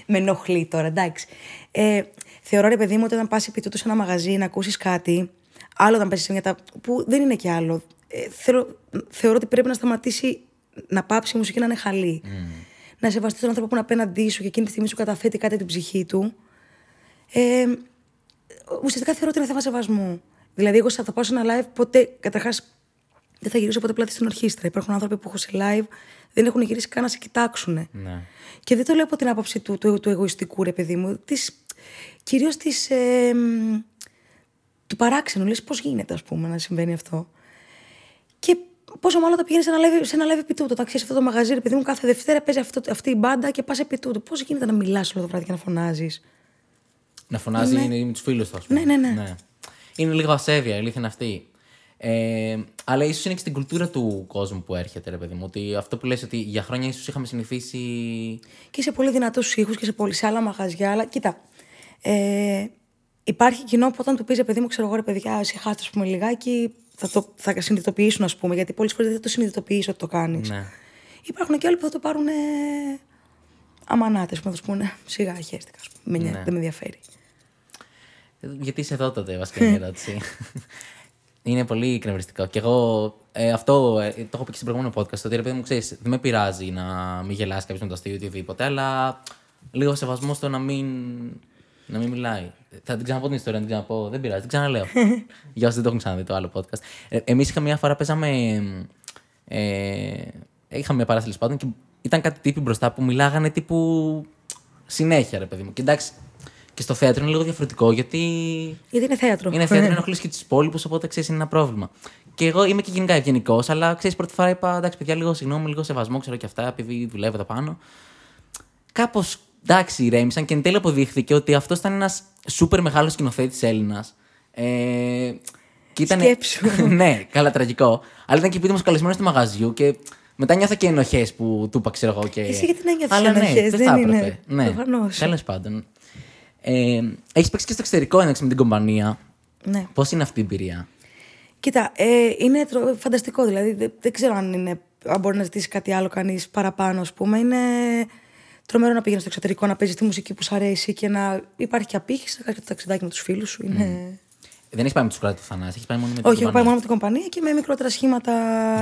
Με ενοχλεί τώρα, εντάξει. Ε, θεωρώ, ρε παιδί μου, ότι όταν πας επί τούτου σε ένα μαγαζί να ακούσεις κάτι, άλλο όταν πέσεις σε μια. τα- που δεν είναι και άλλο. Ε, θέλω, θεωρώ ότι πρέπει να σταματήσει να πάψει η μουσική να είναι χαλή. Να σεβαστείς τον άνθρωπο που είναι απέναντί σου και εκείνη τη στιγμή σου καταθέτει κάτι την ψυχή του. Ε, ουσιαστικά θεωρώ ότι είναι θέμα σεβασμού. Δηλαδή, εγώ θα πάω σε ένα live, ποτέ, καταρχάς, δεν θα γυρίσω ποτέ πλάτη στην ορχήστρα. Υπάρχουν άνθρωποι που έχω σε live, δεν έχουν γυρίσει καν να σε κοιτάξουν. ναι. Και δεν το λέω από την άποψη του, του, του εγωιστικού, ρε παιδί μου. Της, κυρίως της, ε, μ, του παράξενου. Λες πώς γίνεται, ας πούμε, να συμβαίνει αυτό; Και πόσο μάλλον τα πηγαίνεις σε ένα live, σε ένα live επί τούτου. Τα ξέρεις αυτό το μαγαζί, ρε παιδί μου, κάθε Δευτέρα παίζει αυτό, αυτή η μπάντα και πας επί τούτου. Πώς γίνεται να μιλάς όλο το βράδυ και να φωνάζεις; Να φωνάζει είναι... με τους φίλους του, ας πούμε. Ναι, ναι, ναι. Είναι λίγο ασέβεια, η αλήθεια είναι αυτή. Ε, αλλά ίσως είναι και στην κουλτούρα του κόσμου που έρχεται, ρε παιδί μου. Ότι αυτό που λες ότι για χρόνια ίσως είχαμε συνηθίσει. Και σε πολύ δυνατούς ήχους και σε, πολύ, σε άλλα μαγαζιά. Αλλά κοίτα. Ε, υπάρχει κοινό που όταν του πεις, «Ρε παιδί μου, ξέρω εγώ, ρε παιδιά, εσύ χάστε, ας πούμε, λιγάκι, θα, το, θα συνειδητοποιήσουν, ας πούμε. Γιατί πολλές φορές δεν το συνειδητοποιείς ότι το κάνεις. Ναι. Υπάρχουν και άλλοι που θα το πάρουν ε, αμανάτε, που θα του πούνε σιγά, χαίστηκα. ας πούμε. Με νοιάζει, Ναι. Δεν με ενδιαφέρει. Γιατί είσαι εδώ τότε, βασικά είναι η ερώτηση. είναι πολύ εκνευριστικό. Και εγώ ε, αυτό ε, το έχω πει και στην προηγούμενο podcast. Ότι ρε παιδί μου, ξέρεις, δεν με πειράζει να μην γελάσει κάποιος με το αστείο ή οτιδήποτε, αλλά λίγο σεβασμός στο να μην, να μην μιλάει. Θα την ξαναπώ την ιστορία, να την ξαναπώ. Δεν πειράζει, την ξαναλέω. Για όσοι δεν το έχουν ξαναδεί το άλλο podcast. Ε, Εμείς είχαμε μια φορά παίζαμε. Ε, είχαμε μια παράσταση πάντων και ήταν κάτι τύποι μπροστά που μιλάγανε τύπου συνέχεια, ρε παιδί μου. Και εντάξει, και στο θέατρο είναι λίγο διαφορετικό γιατί Γιατί είναι θέατρο. είναι θέατρο, ενοχλείς και τους υπόλοιπους, οπότε ξέρεις είναι ένα πρόβλημα. Και εγώ είμαι και γενικά ευγενικός, αλλά ξέρεις, πρώτη φορά είπα εντάξει, παιδιά, λίγο συγγνώμη, λίγο σεβασμό, ξέρω και αυτά, επειδή δουλεύω εδώ πάνω. Κάπως εντάξει, ηρέμησαν και εν τέλει αποδείχθηκε ότι αυτός ήταν ένας σούπερ μεγάλος σκηνοθέτης Έλληνας. Ε, και ήταν... Σκέψου. ναι, καλά, τραγικό. Αλλά ήταν και επίτιμος καλεσμένος του μαγαζιού και μετά νιώθα και ενοχές που του είπα, ξέρω εγώ. Και... Εσύ γιατί να νιώθεις Αλλά ναι, ενοχές, δεν δεν θα είναι. έπρεπε. Ναι, Προφανώς. τέλος πάντων. Ε, Έχεις παίξει και στο εξωτερικό εντάξει με την κομπανία. Ναι. Πώς είναι αυτή η εμπειρία; Κοίτα, ε, είναι τρο- φανταστικό. Δηλαδή, δεν, δεν ξέρω αν, είναι, αν μπορεί να ζητήσει κάτι άλλο κανείς παραπάνω, ας πούμε. Είναι τρομερό να πηγαίνεις στο εξωτερικό, να παίζεις τη μουσική που σου αρέσει και να υπάρχει και απήχηση, να κάνεις και το ταξιδάκι με τους φίλους σου. Είναι... Δεν έχεις πάει με τους κράτη του Θανάση, έχεις πάει μόνο με την Όχι, έχω πάει κομπανία. μόνο με την κομπανία και με μικρότερα σχήματα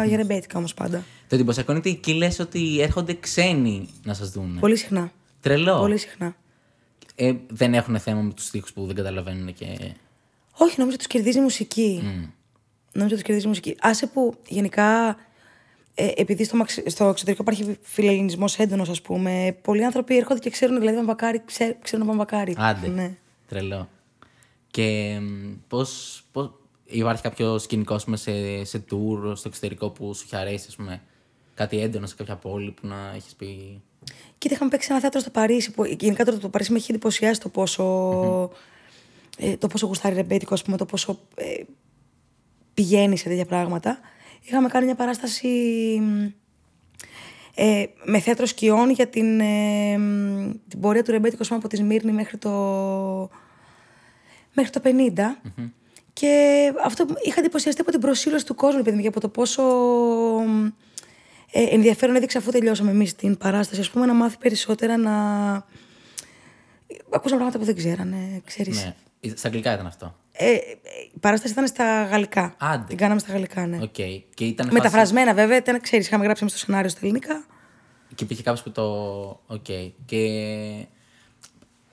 για ρεμπέτικα όμως πάντα. Το εντυπωσιακό είναι ότι εκεί λες ότι έρχονται ξένοι να σας δουν. Πολύ συχνά. Τρελό. Πολύ συχνά. Ε, δεν έχουν θέμα με τους στίχους που δεν καταλαβαίνουν και. Όχι, νομίζω τους κερδίζει η μουσική. Νομίζω τους κερδίζει η μουσική. Άσε που γενικά, ε, επειδή στο, μαξ- στο εξωτερικό υπάρχει φιλελληνισμός έντονος, ας πούμε, πολλοί άνθρωποι έρχονται και ξέρουν, δηλαδή, βαμβακάρι, ξέ, ξέρουν βαμβακάρι. Άντε. Ναι. Τρελό. Και πώ. Πώς... Υπάρχει κάποιο σκηνικό ας πούμε, σε, σε tour στο εξωτερικό που σου έχει αρέσει, ας πούμε, κάτι έντονο σε κάποια πόλη που να έχεις πει; Κοίτα, είχαμε παίξει ένα θέατρο στο Παρίσι. Που, γενικά το, το Παρίσι με έχει εντυπωσιάσει το πόσο. ε, το πόσο γουστάρει ρεμπέτικο, ας πούμε, το πόσο ε, πηγαίνει σε τέτοια πράγματα. Είχαμε κάνει μια παράσταση μ, ε, με θέατρο σκιών για την, ε, μ, την πορεία του ρεμπέτικου ας πούμε, από τη Σμύρνη μέχρι το, μέχρι το 50. Και αυτό είχα εντυπωσιαστεί από την προσήλωση του κόσμου, παιδί μου, και από το πόσο μ, ε, ενδιαφέρον έδειξε αφού τελειώσαμε εμείς την παράσταση, ας πούμε, να μάθει περισσότερα, να. Ακούσαμε πράγματα που δεν ξέρανε, ξέρεις. Ναι. Στα αγγλικά ήταν αυτό. Ε, ε, η παράσταση ήταν στα γαλλικά. Άντε. Την κάναμε στα γαλλικά, ναι. Οκ. Και ήταν φάση- Μεταφρασμένα βέβαια, ήταν, ξέρεις, είχαμε γράψει εμείς το σενάριο στα ελληνικά. Και υπήρχε κάποιος που το. Οκ. Και.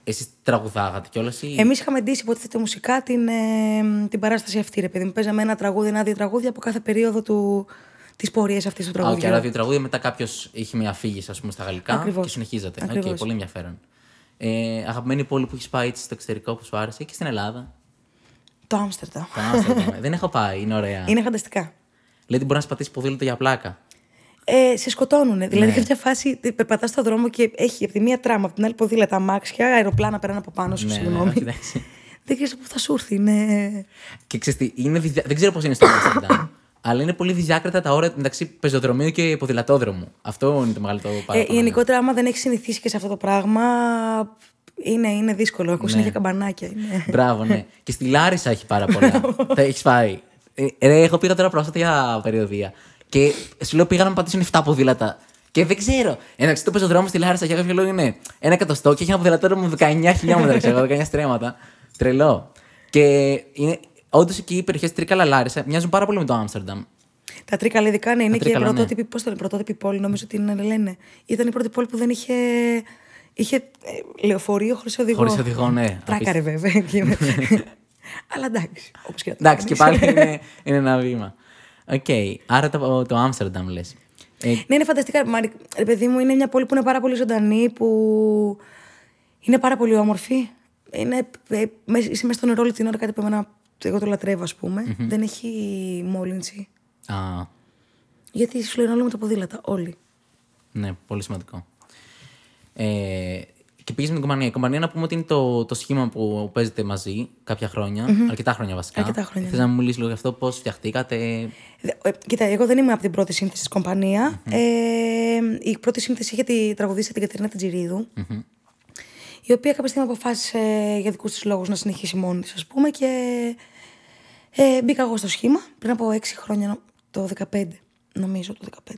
Εσείς τραγουδάγατε κιόλας ή. Εμείς είχαμε ντύσει υποτίθεται μουσικά την, ε, την παράσταση αυτή, ρε παιδί μου. Παίζαμε ένα τραγούδι, ένα-δύο τραγούδια από κάθε περίοδο του, τη πορεία αυτής του α, τραγουδιού. και άρα δύο τραγούδια, μετά κάποιος είχε μια αφήγηση ας πούμε, στα γαλλικά Ακριβώς. και συνεχίζατε. ΟΚ, Ακριβώς. πολύ ενδιαφέρον. Ε, αγαπημένη πόλη που έχεις πάει έτσι στο εξωτερικό που σου άρεσε και στην Ελλάδα; Το Άμστερνταμ. Το Άμστερνταμ. Δεν έχω πάει, είναι ωραία. Είναι φανταστικά. Λέει ότι μπορεί να σε πατήσει ποδήλατο για πλάκα. Ε, σε σκοτώνουν. Δηλαδή, Ναι. κάποια φάση περπατάς στον δρόμο και έχει από τη μία τράμα, από την άλλη ποδήλατα, αμάξια, αεροπλάνα περνάνε από πάνω σου. Ναι, συγγνώμη. όχι, εντάξει. Δεν ξέρεις πού θα σου έρθει. Είναι... Και ξέρεις τι, είναι διδα... δεν ξέρω πώς είναι στο Άμστερνταμ. Αλλά είναι πολύ διάκριτα τα όρια μεταξύ πεζοδρομίου και ποδηλατόδρομου. Αυτό είναι το μεγαλύτερο Ε, παράπονο. γενικότερα, άμα δεν έχεις συνηθίσει και σε αυτό το πράγμα, είναι, είναι δύσκολο. Έχω Ναι. συνέχεια καμπανάκια. Είναι... Μπράβο, ναι. και στη Λάρισα έχει πάρα πολλά. Τα έχεις πάει. Ε, ρε, έχω πήγα τώρα πρόσφατα για περιοδία. Και σου λέω πήγα να με πατήσουν 7 ποδήλατα. Και δεν ξέρω. Εντάξει, το πεζοδρόμο στη Λάρισα για κάποιο λόγο είναι ένα εκατοστό και έχει ένα ποδηλατόριο με 19 χιλιόμετρα, ξέρω εγώ, 19 στρέμματα. Τρελό. Και είναι. Όντως εκεί οι περιοχές Τρίκαλα Λάρισα μοιάζουν πάρα πολύ με το Άμστερνταμ. Τα τρίκαλα ειδικά ναι, είναι και η Τρίκαλα, ναι. πρωτότυπη, πώς το λένε, πρωτότυπη πόλη, νομίζω ότι είναι, λένε. Ήταν η πρώτη πόλη που δεν είχε, είχε ε, λεωφορείο χωρίς οδηγό. Χωρίς οδηγό, ναι. Τράκαρε βέβαια. Και- Αλλά εντάξει, όπως και να το Εντάξει, και κάνεις. πάλι είναι, είναι ένα βήμα. ΟΚ. Άρα το, το Άμστερνταμ λες. Ε, Ναι, είναι φανταστικά. Μα, ρε παιδί μου, είναι μια πόλη που είναι πάρα πολύ ζωντανή, που είναι πάρα πολύ όμορφη. Είναι, ε, με- είσαι μέσα στο νερό όλη την ώρα, κάτι που εμένα, εγώ το λατρεύω, ας πούμε. Δεν έχει μόλυνση. α, Γιατί σου λένε όλοι με τα ποδήλατα, όλοι. Ναι, πολύ σημαντικό. Ε, Και πήγες με την κομπανία. Η κομπανία να πούμε ότι είναι το, το σχήμα που παίζετε μαζί κάποια χρόνια, αρκετά χρόνια βασικά. Αρκετά χρόνια, Θες να μου μιλήσεις λίγο γι' αυτό, πώς φτιαχτήκατε; Δε- ε, Κοίτα, εγώ δεν είμαι από την πρώτη σύνθεση της κομπανια Ε, η πρώτη σύνθεση είχε τη τραγουδίσει την Κατερίνα Τιτζηρίδου, η οποία κάποια στιγμή αποφάσισε για δικούς της λόγους να συνεχίσει μόνη της, ας πούμε, και ε, μπήκα εγώ στο σχήμα πριν από έξι χρόνια, νο- το 15, νομίζω, το 15.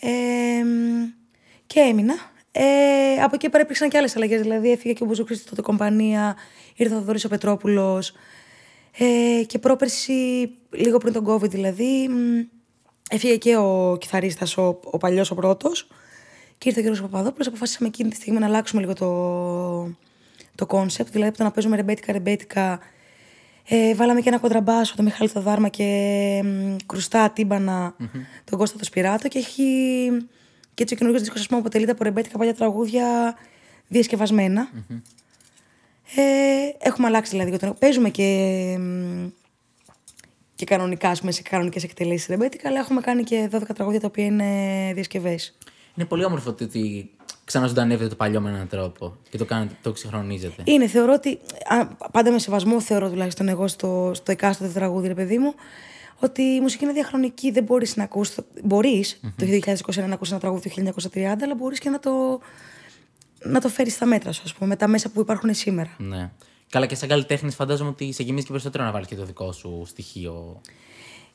Ε, και έμεινα. Ε, από εκεί πέρα υπήρξαν και άλλες αλλαγές, δηλαδή έφυγε και ο μπουζουξής της τότε κομπανίας, ήρθε ο Θοδωρής ο Πετρόπουλος, ε, και πρόπερση, λίγο πριν τον COVID δηλαδή, μ, έφυγε και ο κιθαρίστας, ο, ο παλιός ο πρώτος, και ήρθε ο κύριος Παπαδόπουλος, αποφάσισαμε εκείνη τη στιγμή να αλλάξουμε λίγο το, το concept, δηλαδή από το να παίζουμε ρεμπέτικα ρεμπέτικα, ε, βάλαμε και ένα κοντραμπάσο, τον Μιχάλη το Δάρμα και μ, κρουστά τύμπανα, τον Κώστα το Σπυράτο και έχει και έτσι ο καινούργιος δίσκος ας πούμε αποτελείται από ρεμπέτικα παλιά τραγούδια διασκευασμένα. Ε, έχουμε αλλάξει δηλαδή. τον- Παίζουμε και, μ, και κανονικά, ας πούμε, σε κανονικές εκτελέσεις ρεμπέτικα, αλλά έχουμε κάνει και 12 τραγούδια τα οποία είναι διασκευές. Είναι πολύ όμορφο το ότι ξαναζωντανεύετε το παλιό με έναν τρόπο και το κάνετε, το ξεχρονίζετε. Είναι, θεωρώ ότι. α, πάντα με σεβασμό θεωρώ τουλάχιστον εγώ στο, στο εκάστοτε τραγούδι, ρε παιδί μου, ότι η μουσική είναι διαχρονική. Δεν μπορείς να ακούσει. Μπορείς το 2021 να ακούσει ένα τραγούδι του 1930, αλλά μπορείς και να το, να το φέρεις στα μέτρα σου, ας πούμε, με τα μέσα που υπάρχουν σήμερα. Ναι. Καλά, και σαν καλλιτέχνης, φαντάζομαι ότι σε γεμίζει και περισσότερο να βάλεις και το δικό σου στοιχείο.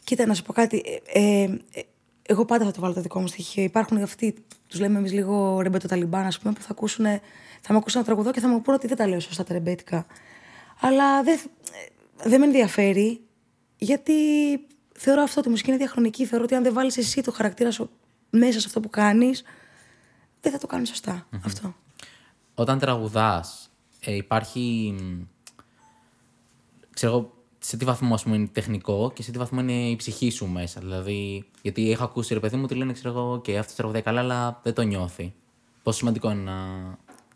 Κοίτα, να σου πω κάτι. Ε, ε, ε, εγώ πάντα θα το βάλω το δικό μου στοιχείο. Υπάρχουν αυτοί, τους λέμε εμείς λίγο ρεμπετοταλιμπάν, ας πούμε, που θα, ακούσουν, θα με ακούσουν ένα τραγουδό και θα μου πούνε ότι δεν τα λέω σωστά τα ρεμπέτικα. Αλλά δεν, ε, δεν με ενδιαφέρει, γιατί θεωρώ αυτό ότι η μουσική είναι διαχρονική. Θεωρώ ότι αν δεν βάλεις εσύ το χαρακτήρα σου μέσα σε αυτό που κάνεις, δεν θα το κάνεις σωστά. Αυτό. Όταν τραγουδάς, ε, υπάρχει. μ, Ξέρω εγώ σε τι βαθμό ας πούμε, είναι τεχνικό και σε τι βαθμό είναι η ψυχή σου μέσα. Δηλαδή, γιατί έχω ακούσει ρε παιδί μου ότι λένε, ξέρω εγώ, και αυτό τραγουδάει καλά, αλλά δεν το νιώθει. Πόσο σημαντικό είναι να,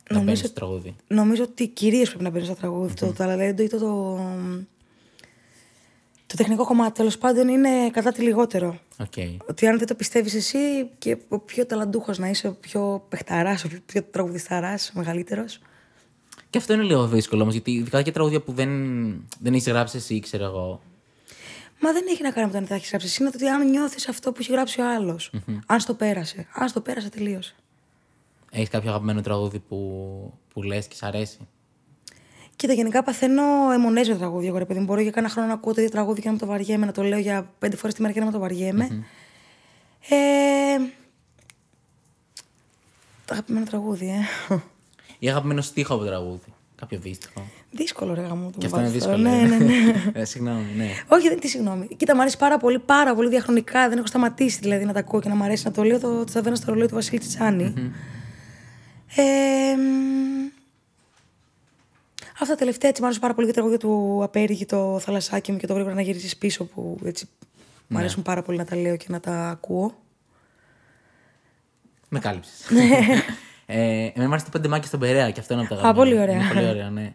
να μπαίνεις στο τραγούδι; Νομίζω ότι κυρίως πρέπει να μπαίνεις στο τραγούδι. Το ταλέντο ή το, το, το τεχνικό κομμάτι τέλος πάντων είναι κάτι λιγότερο. ΟΚ. Ότι αν δεν το πιστεύεις εσύ και ο πιο ταλαντούχος να είσαι, ο πιο παιχταράς, ο πιο- πιο τραγουδισταράς, μεγαλύτερος. Και αυτό είναι λίγο δύσκολο όμως, γιατί ειδικά και τραγούδια που δεν, δεν έχεις γράψει εσύ, ξέρω εγώ. Μα δεν έχει να κάνει με το αν τα έχεις γράψει εσύ. Είναι το ότι αν νιώθεις αυτό που έχει γράψει ο άλλος. Αν στο πέρασε. Αν στο πέρασε, τελείωσε. Έχεις κάποιο αγαπημένο τραγούδι που, που λες και σ' αρέσει; Κοίτα, γενικά παθαίνω αιμονές με τραγούδια. Εγώ, ρε παιδί μου, μπορώ για κάνα χρόνο να ακούω το ίδιο τραγούδι και να με το βαριέμαι, να το λέω για πέντε φορές τη μέρα και να με το βαριέμαι. Ε, το αγαπημένο τραγούδι, ε. Ή αγαπημένο στίχο από τραγούδι. Κάποιο δύστιχο. Δύσκολο, ρε γαμό. Και αυτό είναι δύσκολο. Ναι, ε. ναι, ναι. Ε, Συγγνώμη, ναι. Όχι, δεν τη συγγνώμη. Κοίτα, μου αρέσει πάρα πολύ, πάρα πολύ διαχρονικά. Δεν έχω σταματήσει δηλαδή να τα ακούω και να μου αρέσει να το λέω. Το Τσαβένα στο ρολόι του Βασίλη Τσιτσάνη. Ε, μ, αυτά τα τελευταία έτσι μου άρεσαν πάρα πολύ και τα τραγούδια του Απέριγη, το θαλασσάκι μου και το γρήγορα να γυρίσεις πίσω που έτσι μου αρέσουν πάρα πολύ να τα λέω και να τα ακούω. Με κάλυψες. ε, εμένα μου άρεσε το πέντε μάκια στον Περέα και αυτό είναι από τα Α, πολύ αγαπημένα. ωραία. Είναι πολύ ωραίο, ναι.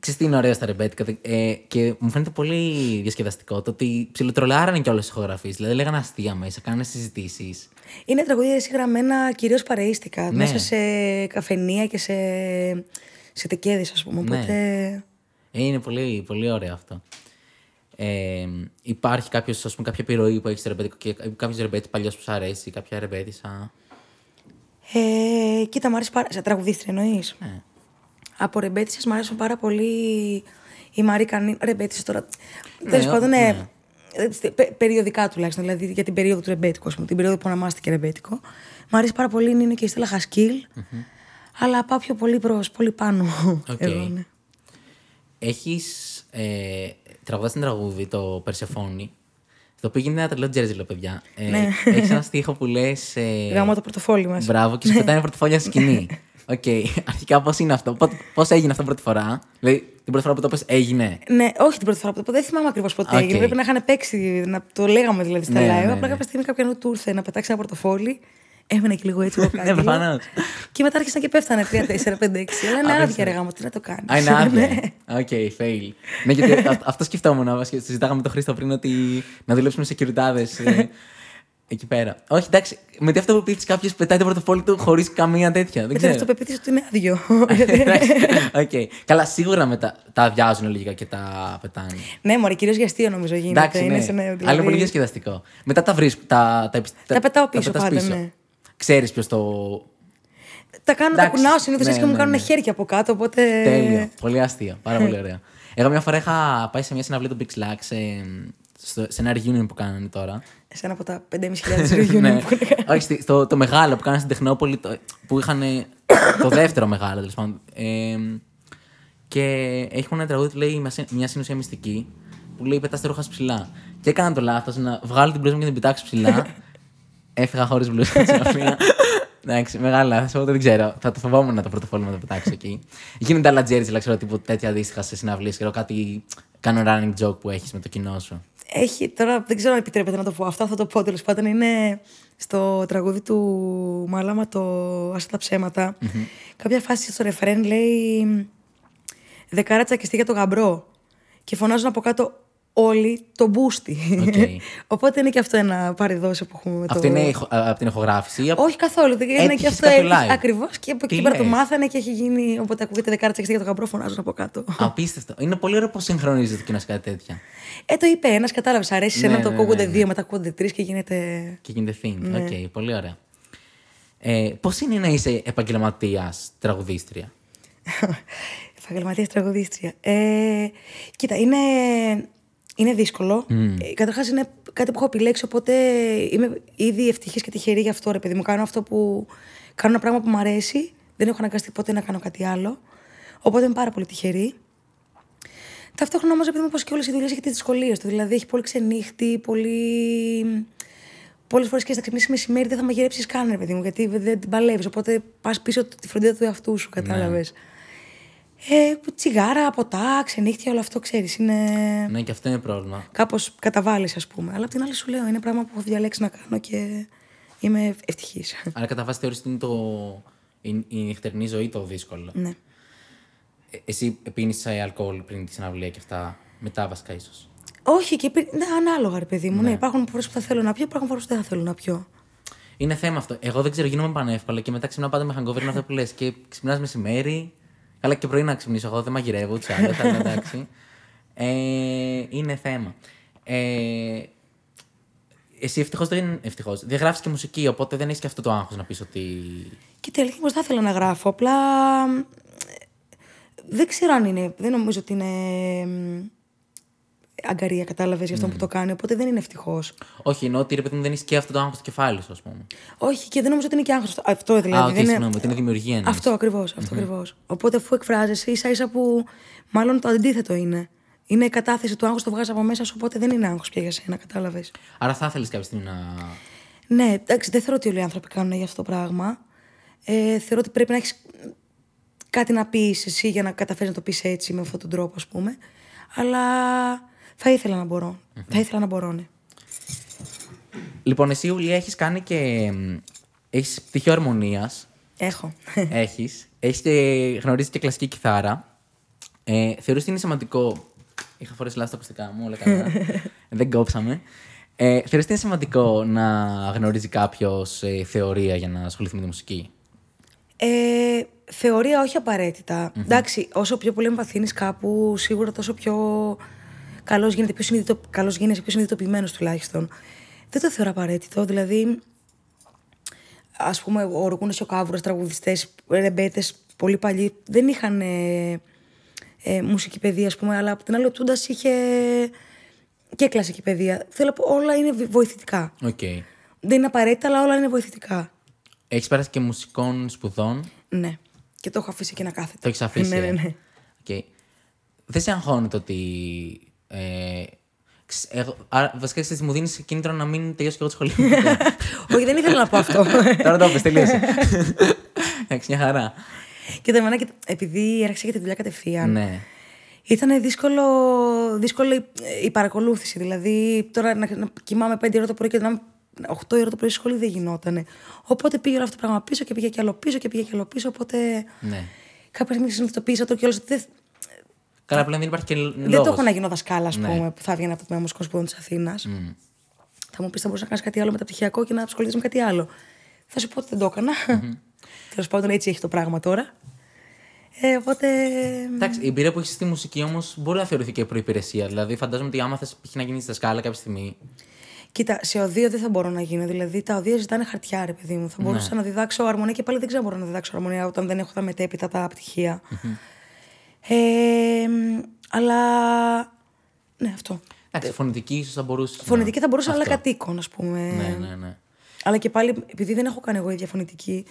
Ξέρεις τι είναι ωραίο στα ρεμπέτικα ε, και μου φαίνεται πολύ διασκεδαστικό το ότι ψιλοτρολάρανε και όλε τι ηχογραφίε. Δηλαδή λέγανε αστεία μέσα, κάνανε συζητήσεις. Είναι τραγούδια εσύ γραμμένα κυρίως παρείστικα. Ναι. Μέσα σε καφενεία και σε, σε τεκέδες, ας πούμε. Ναι. Οπότε. Ε, είναι πολύ, πολύ ωραίο αυτό. Ε, υπάρχει κάποιος, ας πούμε, κάποια επιρροή που έχει στο ρεμπέτικο και κάποιος ρεμπέτης παλιός που σου αρέσει, κάποια ρεμπέτησα; Ε, κοίτα, μου αρέσει πάρα. Σε τραγουδίστρια εννοείς; Ναι. Από ρεμπέτισσες μου αρέσουν πάρα πολύ η Μαρίκα Νίνου. Ρεμπέτισσες τώρα. Ναι, Τέλος πάντων, ναι. ναι. Ε, πε- Περιοδικά τουλάχιστον, δηλαδή για την περίοδο του ρεμπέτικου, ας πούμε, την περίοδο που ονομάστηκε ρεμπέτικο. Μου αρέσει πάρα πολύ είναι και η Στέλλα Χασκίλ. Αλλά πάω πιο πολύ προ πολύ πάνω. ΟΚ. Εγώ, ναι. Έχεις ε, τραγουδάς ένα τραγούδι, το Περσεφόνη, το οποίο γίνεται ένα τρελό τζερτζελό, παιδιά. Ε, Ναι. Έχεις ένα στίχο που λες... Ε, Γαμώ το πορτοφόλι μας. Μπράβο, και σου πετάνε πορτοφόλια στη σκηνή. ΟΚ, αρχικά πώς είναι αυτό, πώς έγινε αυτό πρώτη φορά, δηλαδή την πρώτη φορά που το 'πες έγινε; Ναι, όχι την πρώτη φορά που το 'πα. Δεν θυμάμαι ακριβώς πότε ΟΚ. έγινε. Πρέπει να είχαν παίξει, να το λέγαμε δηλαδή στα Ναι, live. ναι, Απλά ναι. κάποια στιγμή κάποιον του ήρθε να πετάξει ένα πορτοφόλι. Έμενε και λίγο έτσι ο Ναι, προφανώς. Και μετά άρχισαν και πέφτανε 3, 4, 5, 6. Αλλά είναι Απίστευτο. άδεια ρε γαμώ το, τι να το κάνεις. Α, είναι άδεια. ΟΚ, fail. Ναι, γιατί α- αυτό σκεφτόμουν. α, Συζητάγαμε με τον Χρήστο πριν ότι να δουλέψουμε σε κυριτάδε. Εκεί πέρα. Όχι, εντάξει, με τι αυτοπεποίθηση κάποιος πετάει το πορτοφόλι του χωρίς καμία τέτοια. Δεν Με την ξέρω. αυτοπεποίθηση ότι είναι άδειο. Εντάξει, ΟΚ. Καλά, σίγουρα μετά τα αδειάζουν λογικά και τα πετάνε. ναι, μωρέ, κυρίως για αστείο νομίζω γίνεται. Εντάξει, είναι ναι. σε, ναι, Αλλά δηλαδή- είναι πολύ διασκεδαστικό. Μετά τα βρίσκω. Τα, τα, επισ- Τα πετάω πίσω πετάς πάντα, ναι. Ξέρεις ποιος το. Τα κάνω, τα Εντάξει, κουνάω συνήθως ναι, έτσι και μου ναι, κάνουν ναι. χέρια από κάτω. Οπότε. Τέλειο. Πολύ αστείο. Πάρα πολύ ωραία. Εγώ μια φορά είχα πάει σε μια συναυλία του Big Slack σε, στο- σε ένα reunion που κάνανε τώρα. Σε ένα από τα 5.500 reunion ναι. που είναι. Όχι, στη- στο, το μεγάλο που κάνανε στην Τεχνόπολη, το- που είχαν το δεύτερο μεγάλο τέλος πάντων. Ε, και έχουν ένα τραγούδι που λέει «Μια συ- μια συνουσία μυστική, που λέει πετάς τα ρούχα σου ψηλά. Και έκανα το λάθος να βγάλω την μπλούζα μου και να την πετάξω ψηλά. Έφυγα χωρίς μπλούζα στην συναυλία. Εντάξει, μεγάλο λάθος. Οπότε δεν ξέρω. Θα το φοβόμουν να το πρωτοφόλι να το πετάξω εκεί. Γίνονται άλλα τζέρι, αλλά ξέρω τύπου τέτοια αντίστοιχα σε συναυλίες. Ξέρω κάτι κάνω running joke που έχεις με το κοινό σου. Έχει, τώρα δεν ξέρω αν επιτρέπεται να το πω. Αυτό θα το πω τέλος πάντων. Είναι στο τραγούδι του Μάλαμα το Άσε τα ψέματα. Κάποια φάση στο ρεφρέν λέει Δεκάρα τσακιστή για το γαμπρό. Και φωνάζουν από κάτω όλοι το μπούστι. ΟΚ. Οπότε είναι και αυτό ένα παραδόσιο που έχουμε με το. Αυτό είναι ηχο- α- από την ηχογράφηση. ή από- Όχι καθόλου. δεν- Είναι Έτυχε και αυτό κάποιο live. ακριβώς. Και από Τι εκεί πέρα το λες; μάθανε και έχει γίνει. Οπότε ακούγεται δεκάρα τσακιστή για το γαμπρό, φωνάζουν από κάτω. Απίστευτο. Είναι πολύ ωραίο πώς συγχρονίζεται το κοινό σε κάτι τέτοια. Ε, το είπε ένας, κατάλαβες. Αρέσει σε Ναι, ένα, το ναι, ακούγονται ναι, ναι. δύο, μετά ακούγονται τρεις και γίνεται. Και γίνεται thing. Ναι. ΟΚ, πολύ ωραία. Ε, Πώς είναι να είσαι επαγγελματίας τραγουδίστρια; Επαγγελματίας τραγουδίστρια. Ε, κοίτα, είναι, είναι δύσκολο. Ε, Καταρχάς είναι κάτι που έχω επιλέξει, οπότε είμαι ήδη ευτυχής και τυχερή γι' αυτό, ρε παιδί μου. Κάνω αυτό που. Κάνω ένα πράγμα που μου αρέσει. Δεν έχω αναγκαστεί ποτέ να κάνω κάτι άλλο. Οπότε είμαι πάρα πολύ τυχερή. Ταυτόχρονα όμως, επειδή μου πω και όλες οι δουλειές έχει τις δυσκολίες του. Δηλαδή έχει πολύ ξενύχτη, πολύ. Πολλές φορές και στα ξυπνήσεις μεσημέρι δεν θα μαγειρέψεις καν, ρε παιδί μου, γιατί δεν την παλεύεις. Οπότε πας πίσω από τη φροντίδα του εαυτού σου, κατάλαβες. Ε, τσιγάρα, ποτά, ξενύχτια, όλο αυτό ξέρεις. Είναι. Ναι, και αυτό είναι πρόβλημα. Κάπως καταβάλεις, ας πούμε. Αλλά απ' την άλλη σου λέω, είναι πράγμα που έχω διαλέξει να κάνω και είμαι ευτυχής. Αλλά κατά βάση θεωρείς ότι είναι το... η, η νυχτερινή ζωή το δύσκολο. ναι. Ε, εσύ πίνεις ε, αλκοόλ πριν τη συναυλία και αυτά. Μετά βασικά ίσως; Όχι, και πριν- ναι, ανάλογα, ρε παιδί μου. Ναι. υπάρχουν φορές που θα θέλω να πιω, υπάρχουν φορές που δεν θα θέλω να πιω. Είναι θέμα αυτό. Εγώ δεν ξέρω, γίνομαι πανεύκολα και μετά ξυπνάω πάντα με hangover είναι αυτό που λες. Και ξυπνάς μεσημέρι. Καλά και πρωί να ξυπνήσω. Εγώ δεν μαγειρεύω ούτε άλλο. Θα είναι εντάξει. Ε, είναι θέμα. Ε, εσύ ευτυχώς δεν. Ευτυχώς. Διαγράφει και μουσική, οπότε δεν έχεις και αυτό το άγχος να πεις ότι. Και τελικά όμως θα ήθελα να γράφω. Απλά ε, δεν ξέρω αν είναι. Δεν νομίζω ότι είναι μ, αγκαρία, κατάλαβες για αυτό που το κάνει. Οπότε δεν είναι ευτυχώ. Όχι, ενώ ότι ρε παιδί μου δεν έχει και αυτό το άγχος στο κεφάλι σου, ας πούμε. Όχι, και δεν νομίζω ότι είναι και άγχος. Αυτό δηλαδή. Α, οκ, δεν είναι... συγγνώμη, ότι είναι δημιουργία. εννοείς. Αυτό ακριβώς. Αυτό ακριβώς. Οπότε αφού εκφράζεσαι, ίσα ίσα που μάλλον το αντίθετο είναι. Είναι η κατάθεση του άγχους, το βγάζεις από μέσα σου, οπότε δεν είναι άγχος πια για σένα, κατάλαβες. Άρα θα ήθελες κάποια στιγμή να. Ναι, εντάξει, δεν θεωρώ ότι όλοι οι άνθρωποι κάνουν για αυτό το πράγμα. Ε, θεωρώ ότι πρέπει να έχεις κάτι να πεις εσύ για να καταφέρεις να το πεις έτσι, με αυτόν τον τρόπο, ας πούμε. Αλλά θα ήθελα να μπορω Θα ήθελα να μπορώ, ναι. Λοιπόν, εσύ, Ιουλία, έχεις κάνει και. Έχεις πτυχίο αρμονία. Έχω. έχεις. Έχεις και γνωρίζεις και κλασική κιθάρα. Ε, θεωρείς ότι είναι σημαντικό. Είχα φορέσει λάθος τα ακουστικά μου, όλα καλά. Δεν κόψαμε. Ε, θεωρείς ότι είναι σημαντικό να γνωρίζει κάποιος θεωρία για να ασχοληθεί με τη μουσική; Ε, θεωρία όχι απαραίτητα. Εντάξει, όσο πιο πολύ εμπαθύνεις κάπου, σίγουρα τόσο πιο καλός γίνεται, πιο συνειδητο... καλός γίνεσαι, πιο συνειδητοποιημένος τουλάχιστον. Δεν το θεωρώ απαραίτητο. Δηλαδή, ας πούμε, ο Ρούκουνας και ο Κάβουρας, τραγουδιστές, ρεμπέτες, πολύ παλιοί, δεν είχαν ε, ε, μουσική παιδεία, ας πούμε, αλλά από την άλλη ο Τούντας είχε και κλασική παιδεία. Θέλω να πω, όλα είναι βοηθητικά. ΟΚ. Δεν είναι απαραίτητα, αλλά όλα είναι βοηθητικά. Έχεις περάσει και Μουσικών Σπουδών; Ναι. Και το έχω αφήσει και να κάθεται. Το έχεις αφήσει. Ναι, ναι, ε; ναι. ΟΚ. Δεν σε αγχώνει το ότι. Ε, ξ- εγώ, άρα, βασικά, ξέρεις, μου δίνεις κίνητρο να μην τελειώσω και εγώ το σχολείο. Όχι, δεν ήθελα να πω αυτό. Τώρα το πες, τελείωσε. Εντάξει, μια χαρά. και εμένα, και- επειδή έρχεσαι για τη δουλειά κατευθείαν, ναι. ήταν δύσκολο, δύσκολη η- η παρακολούθηση. Δηλαδή, τώρα να, να κοιμάμαι 5 ώρα το πρωί και να είμαι 8 ώρα το πρωί στη σχολή δεν γινότανε. Οπότε πήγε όλο αυτό το πράγμα πίσω και πήγε κι άλλο πίσω και πήγε κι άλλο πίσω. Οπότε ναι. κάποια στιγμή συνειδητοποίησα το κιόλας ότι δεν, Καλά, πλέον δεν υπάρχει και λόγος. δεν το έχω να γίνω δασκάλα, ας Ναι. πούμε, που θα έβγαινε από το τμήμα μουσικών σπουδών τη Αθήνα. Θα μου πεις θα μπορούσε να κάνεις κάτι άλλο μεταπτυχιακό και να ασχοληθείς με κάτι άλλο. Θα σου πω ότι δεν το έκανα. Τέλος πάντων, έτσι έχει το πράγμα τώρα. Ε, οπότε. Εντάξει, η εμπειρία που έχεις στη μουσική όμως μπορεί να θεωρηθεί και προπηρεσία. Δηλαδή, φαντάζομαι ότι άμα θες να γίνεις στα σκάλα κάποια στιγμή. Κοίτα, σε οδείο δεν θα μπορώ να γίνω. Δηλαδή, τα οδεία ζητάνε χαρτιά, ρε παιδί μου. Θα μπορούσα να διδάξω αρμονία και πάλι δεν ξέρω αν μπορώ να διδάξω αρμονία όταν δεν έχω τα μετέπειτα τα πτυχία. Ε, αλλά. Ναι, αυτό. Εντάξει, φωνητική ίσως θα μπορούσε. Φωνητική θα μπορούσα, αλλά κατοίκον, ας πούμε. Ναι, ναι, ναι. Αλλά και πάλι, επειδή δεν έχω κάνει εγώ ίδια φωνητική,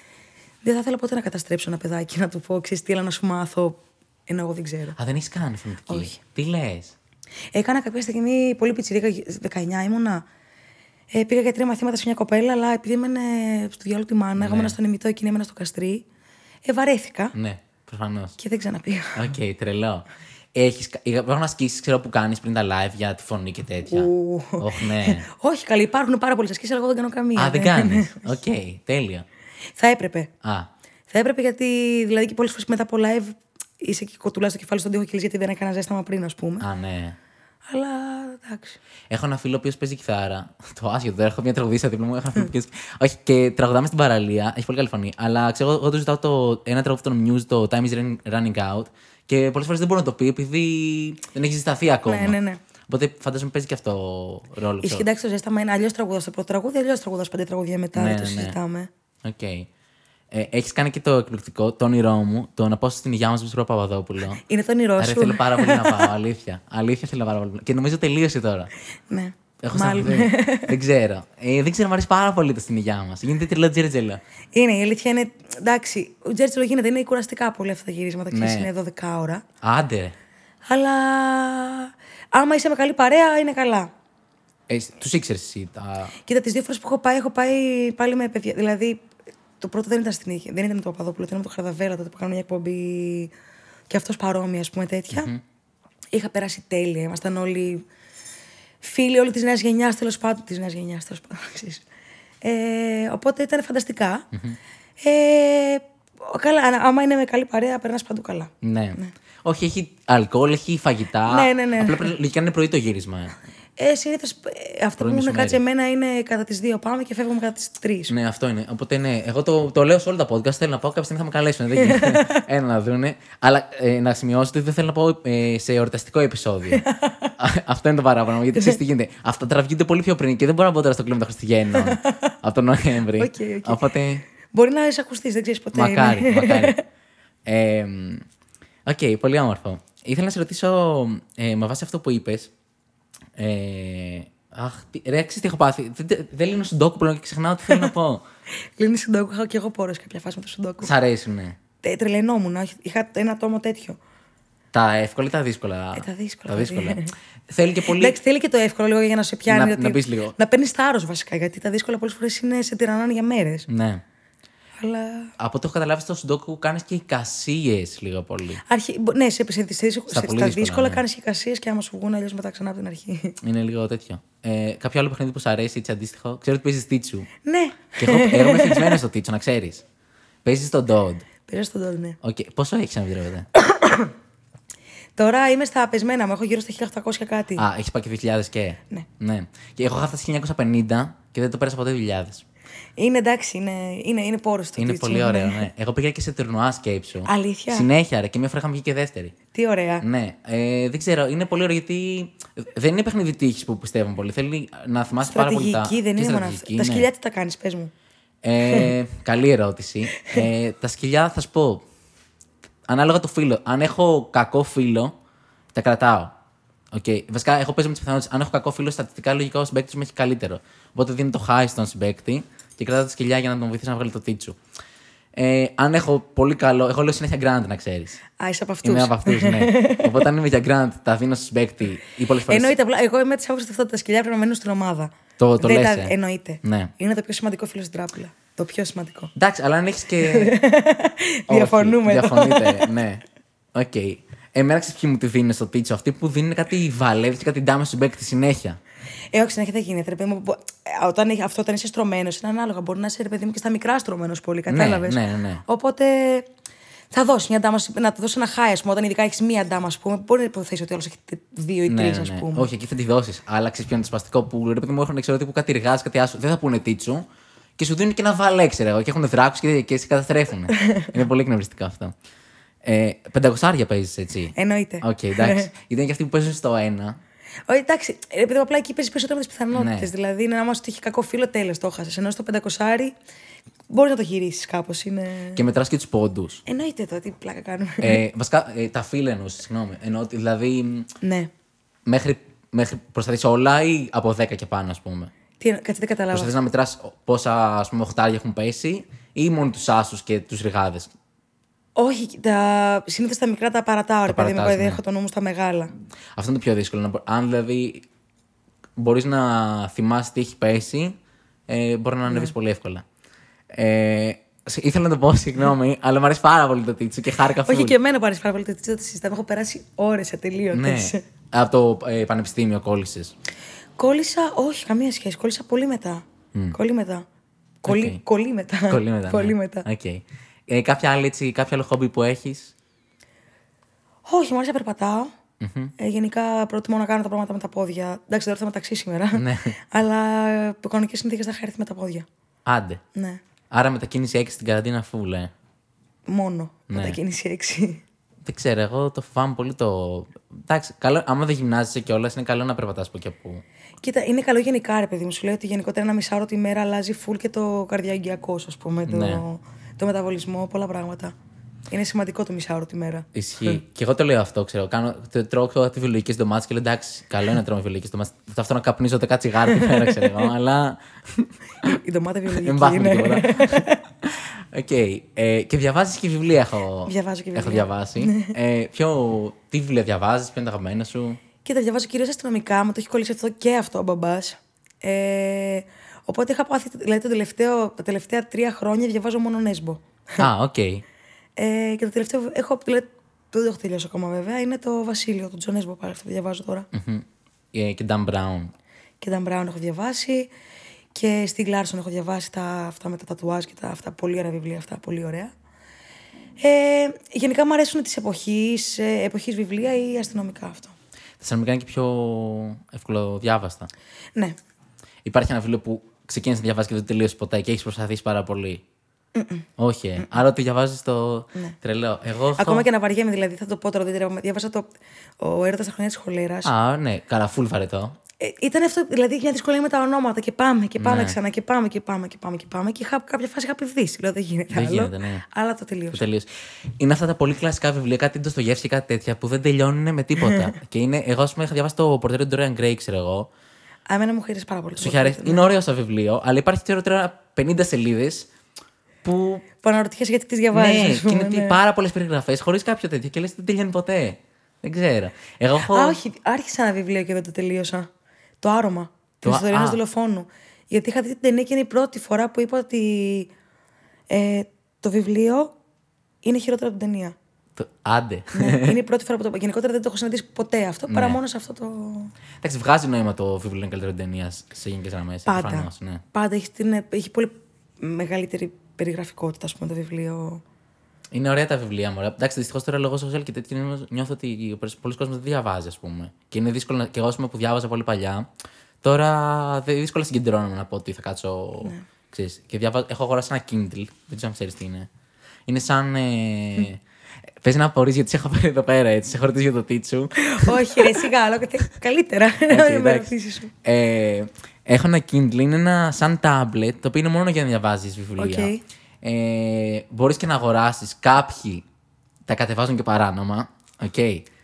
δεν θα ήθελα ποτέ να καταστρέψω ένα παιδάκι να του πω: Ξέρεις τι, έλα να σου μάθω. Ενώ εγώ δεν ξέρω. Α, δεν έχεις κάνει φωνητική; Όχι. Τι λες; Έκανα κάποια στιγμή πολύ πιτσιρίκα, 19 ήμουνα. Ε, πήγα για τρία μαθήματα σε μια κοπέλα, αλλά επειδή έμενε στο διάλογο τη μάνα, εγώ ήμουν στον ημιτό, εκείνη έμενα στο καστρί. Ε, βαρέθηκα Ναι, προφανώς. και δεν ξαναπήγα. ΟΚ, τρελό. Έχεις, κα- υπάρχουν ασκήσεις ξέρω, που κάνεις πριν τα live για τη φωνή και τέτοια. Ου. Όχι, ναι. Όχι, καλέ, υπάρχουν πάρα πολλές ασκήσεις, αλλά εγώ δεν κάνω καμία. Α, δεν κάνεις. ΟΚ, τέλεια. Θα έπρεπε. Α, Θα έπρεπε γιατί, δηλαδή και πολλές φορές μετά από live είσαι και κουτουλάς το κεφάλι στον τοίχο και λες γιατί δεν έκανα ζέσταμα πριν, ας πούμε. α, ναι. Αλλά εντάξει. Έχω ένα φίλο ο οποίος παίζει κιθάρα. Το άσχετο, δεν έχω μια τραγουδίστρια δίπλα μου. Έχω ένα φίλο που παίζει- Όχι, και τραγουδάμε στην παραλία. Έχει πολύ καλή φωνή. Αλλά ξέρω, εγώ του ζητάω το, ένα τραγούδι των Muse, το Time is Running- Running Out. Και πολλές φορές δεν μπορώ να το πει επειδή δεν έχει ζεσταθεί ακόμα. Ναι, ναι, ναι. Οπότε φαντάζομαι παίζει και αυτό ρόλο. Ισχύει, ξέρω. εντάξει, το ζέσταμα είναι αλλιώς τραγουδά στο πρώτο τραγούδι, αλλιώς τραγουδά πέντε τραγούδια μετά. Ναι, δεν το ναι, ναι. συζητάμε. Οκ. Ε, έχεις κάνει και το εκπληκτικό, το όνειρό μου, το να πάω στην υγειά μας με τον Παπαδόπουλο. Είναι το όνειρό Άρα σου. θέλω πάρα πολύ να πάω, αλήθεια. Αλήθεια θέλω πάρα πολύ. Και νομίζω τελείωσε τώρα. Ναι. Έχω Μάλλον. σταθεί. δεν ξέρω. Ε, δεν ξέρω, μου αρέσει πάρα πολύ το στην υγειά μας. Γίνεται τρελό τζέρτζελο. Είναι, η αλήθεια είναι. Εντάξει, ο Τζέρτσελο γίνεται, είναι κουραστικά πολύ αυτά τα γυρίσματα. Ξέρεις, Ναι. είναι 12 ώρα. Άντε. Αλλά άμα είσαι με καλή παρέα, είναι καλά. Ε, τους ήξερες εσύ. Τα... Κοίτα, τις δύο φορές που έχω πάει, έχω πάει πάλι με παιδιά. Δηλαδή, το πρώτο δεν ήταν στην Ήχη, δεν ήταν με τον Παπαδόπουλο, ήταν με τον Χαρδαβέλα τότε που κάναμε μια εκπομπή και αυτός παρόμοια, ας πούμε, τέτοια. Είχα περάσει τέλεια. Ήμασταν όλοι φίλοι όλη της νέας γενιάς, τέλος πάντων. Της νέας γενιάς, τέλος πάντων. ξέρεις. Ε, οπότε ήταν φανταστικά. Ε, καλά, α- άμα είναι με καλή παρέα, περνάς παντού καλά. Ναι. Όχι, έχει αλκοόλ, έχει φαγητά. Ναι, ναι, ναι. Απλά πρέπει- λογικά είναι πρωί το γύρισμα. ε. Ε, Συνήθω αυτό που Πρωί, μου έχουν μεσημέρι. κάτσει εμένα είναι κατά τις 2 πάμε και φεύγουμε κατά τις 3. Ναι, αυτό είναι. Οπότε ναι, εγώ το, το λέω σε όλα τα podcast. Θέλω να πάω κάποια στιγμή θα με καλέσουν. Δεν γίνεται. Ένα να δούνε. Αλλά ε, να σημειώσω ότι δεν θέλω να πάω ε, σε εορταστικό επεισόδιο. Α, αυτό είναι το παράπονο μου. Γιατί ξέρεις τι γίνεται. Αυτά τραβιούνται πολύ πιο πριν και δεν μπορώ να πω τώρα στο κλίμα των Χριστουγέννων από τον Νοέμβρη. OK, OK. Οπότε. Μπορεί να είσαι ακουστή, δεν ξέρεις ποτέ. Μακάρι, είναι. μακάρι. Ε, μ, Οκ, πολύ όμορφο. Ήθελα να σε ρωτήσω, ε, με βάση αυτό που είπες. Ε, αχ, τι- ρε, ξέρεις τι έχω πάθει; Δεν, δεν- δεν λύνω σουντόκου πλέον και ξεχνάω τι θέλω να πω. Λύνεις Σουντόκου. Είχα και εγώ πωρωθεί κάποια φάση με το Σουντόκου. Σ' αρέσουνε. Τε- Τρελαινόμουν. όχι, Είχα ένα τόμο τέτοιο. Τα εύκολα ή τα δύσκολα; Ε, τα δύσκολα, Τα δύσκολα. δηλαδή. Θέλει και πολύ. Εντάξει, θέλει και το εύκολο λίγο για να σε πιάνει. Να- ότι- να πεις λίγο. Να παίρνεις θάρρος βασικά. Γιατί τα δύσκολα πολλές φορές είναι σε τυραννάνε για μέρες. Ναι. Αλλά. Από ό,τι έχω καταλάβει στο Σουντόκου κάνεις και εικασίες λίγο πολύ. Αρχι... μπο- Ναι, σε, σε, σε, σε, σε, Στα στα πολύ δύσκολα, δύσκολα ναι. κάνεις και εικασίε και άμα σου βγουν αλλιώς μετά ξανά από την αρχή. Είναι λίγο τέτοιο. Ε, κάποιο άλλο παιχνίδι που σου αρέσει, έτσι αντίστοιχο. Ξέρω ότι παίζεις τίτσου. ναι. και εγώ, εγώ είμαι εθισμένος στο τίτσου, να ξέρεις. Παίζεις στον Dodd. Πήρα στον τότε, ναι. Οκ. Πόσο έχεις αν επιτρέπετε. Τώρα είμαι στα πεσμένα μου. Έχω γύρω στα 1800 κάτι. Α, έχεις πάει και 2000 και. Ναι. ναι. Και έχω φτάσει 1950 και δεν το πέρασα ποτέ 2000. Είναι εντάξει, είναι, είναι, είναι πόρος το Είναι τίτσο, πολύ ωραίο, ναι. Εγώ πήγα και σε τουρνουά σκέψου. Αλήθεια; Συνέχεια, ρε. Και μία φορά είχαμε βγει και δεύτερη. Τι ωραία. Ναι. Ε, δεν ξέρω, είναι πολύ ωραίο γιατί δεν είναι παιχνίδι τύχης που πιστεύω πολύ. Θέλει να θυμάσαι πάρα πολύ τα. Στρατηγική δεν και είναι μόνος αυτό. στρατηγική, Τα ναι. σκυλιά τι τα κάνεις, πες μου. Ε, καλή ερώτηση. Ε, τα σκυλιά θα σου πω. Ανάλογα το φίλο. Αν έχω κακό φίλο, τα κρατάω. Okay. Βασικά, έχω παίζει με τις πιθανότητες. Αν έχω κακό φίλο, στατιστικά λογικά ο συμπέκτη μου έχει καλύτερο. Οπότε δίνω το high στον συμπέκτη και κρατάω τα σκυλιά για να τον βοηθήσω να βγάλει το τίτσου. Ε, αν έχω πολύ καλό. Εγώ λέω συνέχεια grand, να ξέρεις. Α, είσαι από αυτούς. Είμαι από αυτούς, ναι. Οπότε αν είμαι για grand, τα δίνω στον συμπέκτη ή πολλές φορές. Εννοείται. Απλά, εγώ είμαι της άποψης ότι αυτά τα σκυλιά πρέπει να μένουν στην ομάδα. Το- το Δεν λες, τα- ε. Εννοείται. Ναι. Είναι το πιο σημαντικό φίλο στην τράπουλα. Το πιο σημαντικό. Εντάξει, αλλά αν έχεις και. Διαφωνούμε Όχι, εδώ. Διαφωνείτε, ναι. Οκ. Εμένα ξέρεις ποιοι μου τη δίνουν στο τίτσου; Αυτοί που δίνουν κάτι βαλέδες και κάτι ντάμες στον παίκτη συνέχεια. Ε, όχι, συνέχεια δεν γίνεται. Ρε, παιδί μου, Μπο- ε, όταν, έχει- αυτό όταν είσαι στρωμένος είναι ανάλογα. Μπορεί να είσαι ρε παιδί μου και στα μικρά στρωμένος πολύ, κατάλαβες; ναι, ναι, ναι. Οπότε Θα δώσεις μια ντάμα, να του δώσεις ένα χάι, ας πούμε, όταν ειδικά έχεις μία ντάμα, ας πούμε. Μπορεί να υποθέσεις ότι ο άλλος έχει δύο ή τρεις, Ναι, ας ναι, ναι. πούμε. Όχι, εκεί θα τη δώσεις. Αλλά ξέρεις ποιο είναι το σπαστικό που ρε παιδί μου έχουν ξέρω τύπου κάτι ρηγάδες, κάτι άσους. Δεν θα πούνε τίτσου και σου δίνουν και ένα βαλέ, ξέρω εγώ. Και έχουν δράκους και, και σε καταστρέφουν. είναι πολύ εκνευριστικό αυτό. Ε, πεντακοσάρια παίζεις έτσι. Εννοείται. Οκ, εντάξει. Γιατί είναι και αυτοί που παίζουν στο ένα. Όχι, εντάξει, επειδή απλά εκεί παίζεις περισσότερο με τις πιθανότητες. Ναι. Δηλαδή, είναι άμα σου τύχει κακό φύλλο, τέλος το 'χασες. Ενώ στο 500 μπορείς να το γυρίσεις κάπως. Είναι... Και μετράς και τους πόντους. Εννοείται το, τι πλάκα κάνουμε. ε, βασικά, ε, τα φύλλα εννοούσα, συγγνώμη. Εννοώ ότι δηλαδή μ, ναι. μέχρι, μέχρι προσπαθείς όλα ή από 10 και πάνω, ας πούμε; Τι, εννο- κάτσε, δεν καταλάβα. Προσπαθεί να μετράς πόσα ας πούμε, οχτάρια έχουν πέσει ή μόνο τους άσους και τους ρηγάδες; Όχι, τα... συνήθως τα μικρά τα παρατάω, ρε παιδί μου, παρατάς, επειδή ναι. έχω το νου μου στα μεγάλα. Αυτό είναι το πιο δύσκολο. να μπο- Αν δηλαδή μπορείς να θυμάσαι τι έχει πέσει, ε, μπορεί να ανέβεις πολύ εύκολα. Ε, σε- ήθελα να το πω, συγγνώμη, αλλά μου αρέσει πάρα πολύ το τίτσο και χάρηκα Όχι φουλ. και εμένα πάρει πάρα πολύ το τίτσο, το συζητάμε. Έχω περάσει ώρες ατελείωτε. Ναι. Από το ε, πανεπιστήμιο κόλλησες. Κόλλησα, όχι, καμία σχέση. Κόλλησα πολύ μετά. Πολύ μετά. Κολλή, Οκ. κολλή μετά. Πολύ μετά. πολύ ναι. μετά. Οκ. Ε, κάποια άλλη, έτσι, κάποιο άλλο χόμπι που έχεις; Όχι, μου άρεσε να περπατάω Ε, γενικά προτιμώ να κάνω τα πράγματα με τα πόδια. Εντάξει, δεν θα με ταξί σήμερα. Ναι. Αλλά υπό κανονικές συνθήκες θα είχα έρθει με τα πόδια. Άντε. Ναι. Άρα μετακίνηση 6 στην καραντίνα φουλ, ε. Μόνο Ναι. μετακίνηση έξι. Δεν ξέρω, εγώ το φοβάμαι πολύ το. Εντάξει, καλό, άμα δεν γυμνάζεσαι κιόλας, είναι καλό να περπατάς από εκεί από. Κοίτα, είναι καλό γενικά, ρε παιδί μου. Σου λέει ότι γενικότερα ένα μισάωρο τη μέρα αλλάζει full και το καρδιαγγειακό, ας πούμε. Το, Ναι. Το μεταβολισμό, πολλά πράγματα. Είναι σημαντικό το μισάωρο τη μέρα. Ισχύει. και εγώ το λέω αυτό, ξέρω. Κάνω, το- τρώω τη βιολογική ντομάτε και λέω εντάξει, καλό είναι να τρώμε βιολογικέ ντομάτε. Ταυτόχρονα καπνίζω 10 τσιγάρα τη μέρα, ξέρω εγώ, αλλά. Η ντομάτα δεν βιολογική πάθουμε είναι. τίποτα. Οκ. Ε, και διαβάζεις και βιβλία έχω, Διαβάζω και έχω βιβλία. διαβάσει. ε, ποιο, τι βιβλία διαβάζεις, ποιο είναι τα αγαπημένα σου; Κοίτα, διαβάζω κυρίως αστυνομικά, μου το έχει κολλήσει αυτό και αυτό ο μπαμπάς. Ε, οπότε είχα πάθει, δηλαδή το τελευταίο, τα τελευταία τρία χρόνια διαβάζω μόνο Νέσμπο. Α, οκ. Ε, και το τελευταίο έχω, δηλαδή, δεν το έχω τελειώσει ακόμα βέβαια, είναι το Βασίλειο, τον Τζο Νέσμπο πάλι αυτό που διαβάζω τώρα. Μμμ. Ε, και Dan Brown. Και Dan Brown έχω διαβάσει. Και Steve Larson έχω διαβάσει τα, αυτά με τα τατουάζ και τα αυτά πολύ ωραία βιβλία, αυτά πολύ ωραία. Ε, γενικά μου αρέσουν τη εποχής, ε, εποχής βιβλία ή αστυνομικά αυτό. Τα αστυνομικά είναι και πιο εύκολο διάβαστα. Ναι. Υπάρχει ένα βιβλίο που ξεκίνησε να διαβάζει και δεν τελείωσε ποτέ και έχεις προσπαθήσει πάρα πολύ. Όχι. ε. Άρα ότι διαβάζεις το τρελό. Εγώ έχω... Ναι. Ακόμα και να βαριέμαι, δηλαδή, θα το πω τώρα. δεν τρέπομαι. Διάβασα το Ο έρωτας στα χρόνια της χολέρας. Α, ναι, καλά, full βαρετό. Ε, ήταν αυτό, δηλαδή, μια δυσκολία με τα ονόματα και πάμε και πάμε Ναι. ξανά και πάμε και πάμε και πάμε και πάμε. Και είχα, κάποια φάση είχα πηδήσει. Λέω δεν γίνεται Δεν άλλο. γίνεται, ναι. Αλλά το Το τελείωσα. τελείωσε. Είναι αυτά τα πολύ κλασικά βιβλία, κάτι Ντοστογεύσκη και κάτι τέτοια που δεν τελειώνουν με τίποτα. και είναι, εγώ, ας πούμε, είχα διαβάσει το πορτρέτο του Dorian Gray, ξέρω εγώ. Α, εμένα μου χαρίσει πάρα πολύ. Σου είχε αρέσει. Είναι ωραίο σαν βιβλίο, αλλά υπάρχει ξέρω τώρα 50 σελίδες που. Που αναρωτιέσαι γιατί τις διαβάζεις. ναι, και είναι τι- πάρα πολλές περιγραφές χωρίς κάποιο τέτοιο και λες δεν τελειώνει ποτέ. Δεν ξέρω. Εγώ έχω. Α, όχι, άρχισα ένα βιβλίο και δεν το τελείωσα. Το άρωμα. Την α- ιστορίας ενό α. δολοφόνου. Γιατί είχα δει την ταινία και είναι η πρώτη φορά που είπα ότι ε, το βιβλίο είναι χειρότερο από την ταινία. Το... Άντε. ναι, είναι η πρώτη φορά που το είπα. Γενικότερα δεν το έχω συναντήσει ποτέ αυτό, παρά Ναι. μόνο σε αυτό το. Εντάξει, βγάζει νόημα το βιβλίο είναι καλύτερο ταινία σε γενικές γραμμές. Πάντα. ναι. Πάντα έχει, την, έχει πολύ μεγαλύτερη περιγραφικότητα, ας πούμε, το βιβλίο. Είναι ωραία τα βιβλία μου. Εντάξει, δυστυχώς τώρα λόγω social και τέτοιο νιώθω- νιώθω ότι πολύς κόσμος δεν διαβάζει, ας πούμε. Και είναι δύσκολο. να- Και εγώ, ας πούμε, που διάβαζα πολύ παλιά, τώρα δεν- δύσκολα συγκεντρώνομαι να πω ότι θα κάτσω. Ναι. Ξέρεις, και διαβάζω, έχω αγοράσει ένα Kindle. Δεν ξέρω αν ξέρεις τι είναι. Είναι σαν. Ε, Παίζει να απορείς γιατί σε έχω φέρει εδώ πέρα έτσι. Σε έχω ρωτήσει για το τίτσου. Όχι, ρε, σιγά, αλλά κα- καλύτερα. Έτσι, να με εντάξει. ρωτήσεις σου. Ε, έχω ένα Kindle, είναι ένα σαν tablet, το οποίο είναι μόνο για να διαβάζεις βιβλία. Οκ. Ε, Μπορείς και να αγοράσεις. Κάποιοι τα κατεβάζουν και παράνομα. Οκ.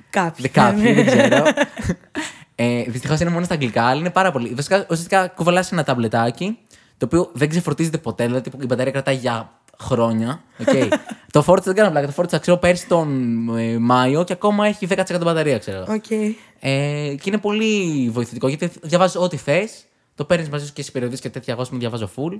Κάποιοι. Δε- Κάποιοι, δεν ξέρω. ε, Δυστυχώς είναι μόνο στα αγγλικά, αλλά είναι πάρα πολύ. Βασικά, ουσιαστικά κουβαλάς ένα ταμπλετάκι, το οποίο δεν ξεφορτίζεται ποτέ, δηλαδή η μπαταρία κρατάει για χρόνια. Okay. το φόρτισα, δεν κάνω πλάκα, το φόρτισα ξέρω πέρσι τον ε, Μάιο και ακόμα έχει 10% μπαταρία, ξέρω. Οκ. Ε, και είναι πολύ βοηθητικό γιατί διαβάζεις ό,τι θες, το παίρνεις μαζί σου και στι περιοδίε και τέτοια. Εγώ ας πούμε, διαβάζω full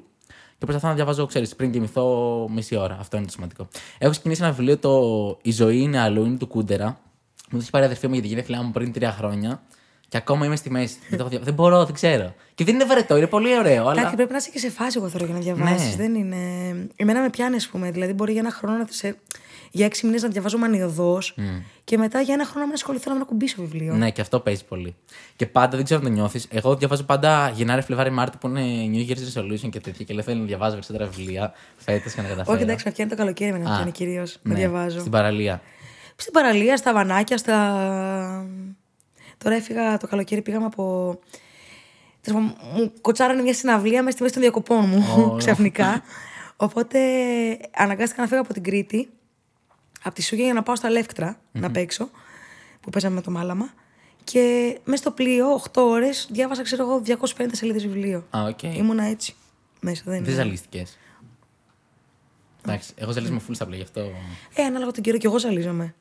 και προσπαθώ να διαβάζω, ξέρεις, πριν κοιμηθώ μισή ώρα. Αυτό είναι το σημαντικό. Έχω ξεκινήσει ένα βιβλίο, το Η ζωή είναι αλλού, είναι του Κούντερα. Μου το έχει πάρει η αδερφή μου για τη γενέθλιά μου πριν τρία χρόνια. Και ακόμα είμαι στη μέση. δεν, το έχω δια- δεν μπορώ, δεν ξέρω. Και δεν είναι βαρετό, είναι πολύ ωραίο. Αλλά... Εντάξει, πρέπει να είσαι και σε φάση, εγώ θέλω για να διαβάσεις. Ναι. Δεν είναι. Εμένα με πιάνει, ας πούμε. Δηλαδή, μπορεί για ένα χρόνο να σε. για έξι μήνες να διαβάζω μανιωδώς και μετά για ένα χρόνο να μην ασχοληθώ να μην ακουμπήσω βιβλίο. Ναι, και αυτό παίζει πολύ. Και πάντα δεν ξέρω αν το νιώθεις. Εγώ διαβάζω πάντα Γενάρη, Φλεβάρι, Μάρτιο που είναι New Year's Resolution και τέτοια. Και λέω θέλω να διαβάζω περισσότερα βιβλία φέτος και να καταφέρω. Όχι, εντάξει, με πιάνει το καλοκαίρι με να Α, πιάνει κυρίως. Να ναι, διαβάζω. Στην παραλία. Στην παραλία, στα βανάκια, στα. Τώρα έφυγα το καλοκαίρι, πήγαμε από. Τέλος πάντων, Μου κοτσάρανε μια συναυλία μέσα στη μέση των διακοπών μου Ω. ξαφνικά. Οπότε αναγκάστηκα να φύγω από την Κρήτη, από τη Σούγια για να πάω στα Λεύκτρα να παίξω, που παίζαμε με το Μάλαμα. Και μέσα στο πλοίο, 8 ώρες, διάβασα, ξέρω εγώ, 250 σελίδες βιβλίο. Α, οκ. Ήμουνα έτσι. Μέσα, δεν Δεν είναι. ζαλίστηκες. Εντάξει, εγώ ζαλίζομαι full στα πλοία, γι' αυτό. Ε, ανάλογα τον καιρό και εγώ ζαλίζομαι.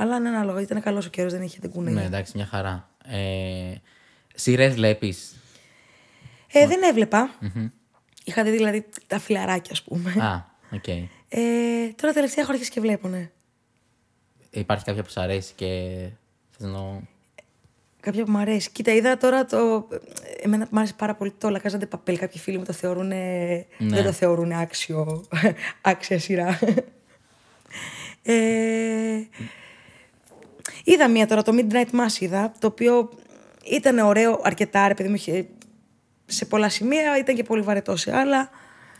Αλλά είναι ανάλογα, ήταν καλός ο καιρός, δεν είχε την κουνέλια. Ναι, εντάξει, μια χαρά. Ε, Σειρές βλέπεις; Ε, δεν έβλεπα. Είχα δει δηλαδή τα φιλαράκια, ας πούμε. Α, οκ. Ε, τώρα τελευταία έχω αρχίσει και βλέπω, ναι. Υπάρχει κάποια που σ' αρέσει και. Θες να... Κάποια που μου αρέσει. Κοίτα, είδα τώρα το. Εμένα μου άρεσε πάρα πολύ το La Casa de Papel. Κάποιοι φίλοι μου το θεωρούν. Ναι. Δεν το θεωρούν άξιο. άξια σειρά. ε, είδα μία τώρα, το Midnight Mass είδα, το οποίο ήταν ωραίο αρκετά, ρε παιδί μου, είχε- σε πολλά σημεία, ήταν και πολύ βαρετό σε άλλα.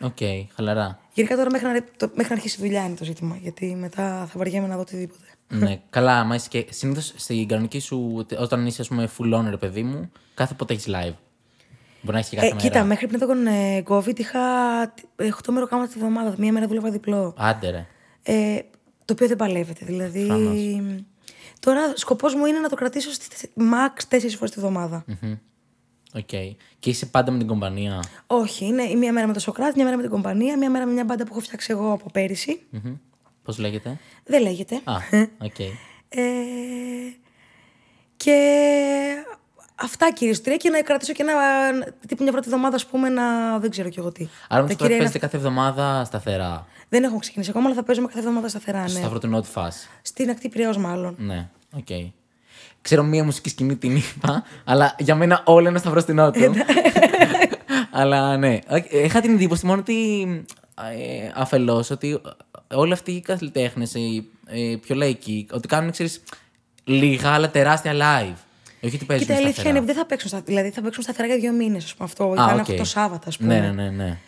Οκ, χαλαρά. Γενικά τώρα μέχρι να, το, μέχρι να αρχίσει η δουλειά είναι το ζήτημα, γιατί μετά θα βαριέμαι να δω οτιδήποτε. ναι, καλά, άμα είσαι και. Συνήθως στην κανονική σου, όταν είσαι, ας πούμε, full on, ρε παιδί μου, κάθε πότε έχεις live. Μπορεί να έχεις και κάθε Ε, μέρα. κοίτα, μέχρι πριν τον ε, COVID είχα 8 μεροκάματα τη βδομάδα. Μία μέρα δούλευα διπλό. Άντε, ρε. Ε, το οποίο δεν παλεύεται. Δηλαδή. Προφανώς. Τώρα σκοπός μου είναι να το κρατήσω στις max 4 φορές τη βδομάδα. Μμμ. Οκ. Και είσαι πάντα με την κομπανία; Όχι, είναι η μία μέρα με το Σωκράτη, μία μέρα με την κομπανία, μία μέρα με μια μπάντα που έχω φτιάξει εγώ από πέρυσι. Πώς λέγεται; Δεν λέγεται. Α, οκ. Ε, και αυτά κυρίως τρία και να κρατήσω και ένα τύπου μια πρώτη εβδομάδα, ας πούμε, να δεν ξέρω κι εγώ τι. Άρα όμως Τα τώρα κυρία είναι παίζετε κάθε εβδομάδα σταθερά. Δεν έχω ξεκινήσει ακόμα, αλλά θα παίζουμε κάθε εβδομάδα σταθερά. Ναι. Στο Σταυρό του Νότου φάση. Στην ακτή Πυραιός μάλλον. Ναι, οκ. Ξέρω μία μουσική σκηνή την είπα, αλλά για μένα όλα είναι Σταυρός του Νότου. αλλά ναι. Οκ, Είχα την εντύπωση μόνο ότι ε, αφελώς ότι όλοι αυτοί οι καλλιτέχνες, οι ε, πιο λαϊκοί, ότι κάνουν ξέρεις, λίγα αλλά τεράστια live. Όχι ότι παίζουν Κοίτα, η αλήθεια σταθερά. είναι ότι δεν θα παίξουν, στα, δηλαδή θα παίξουν σταθερά για δύο μήνες. Αυτό Α, ήταν οκ. αυτό το Σάββατο, ας πούμε. Ναι, ναι, ναι. ναι.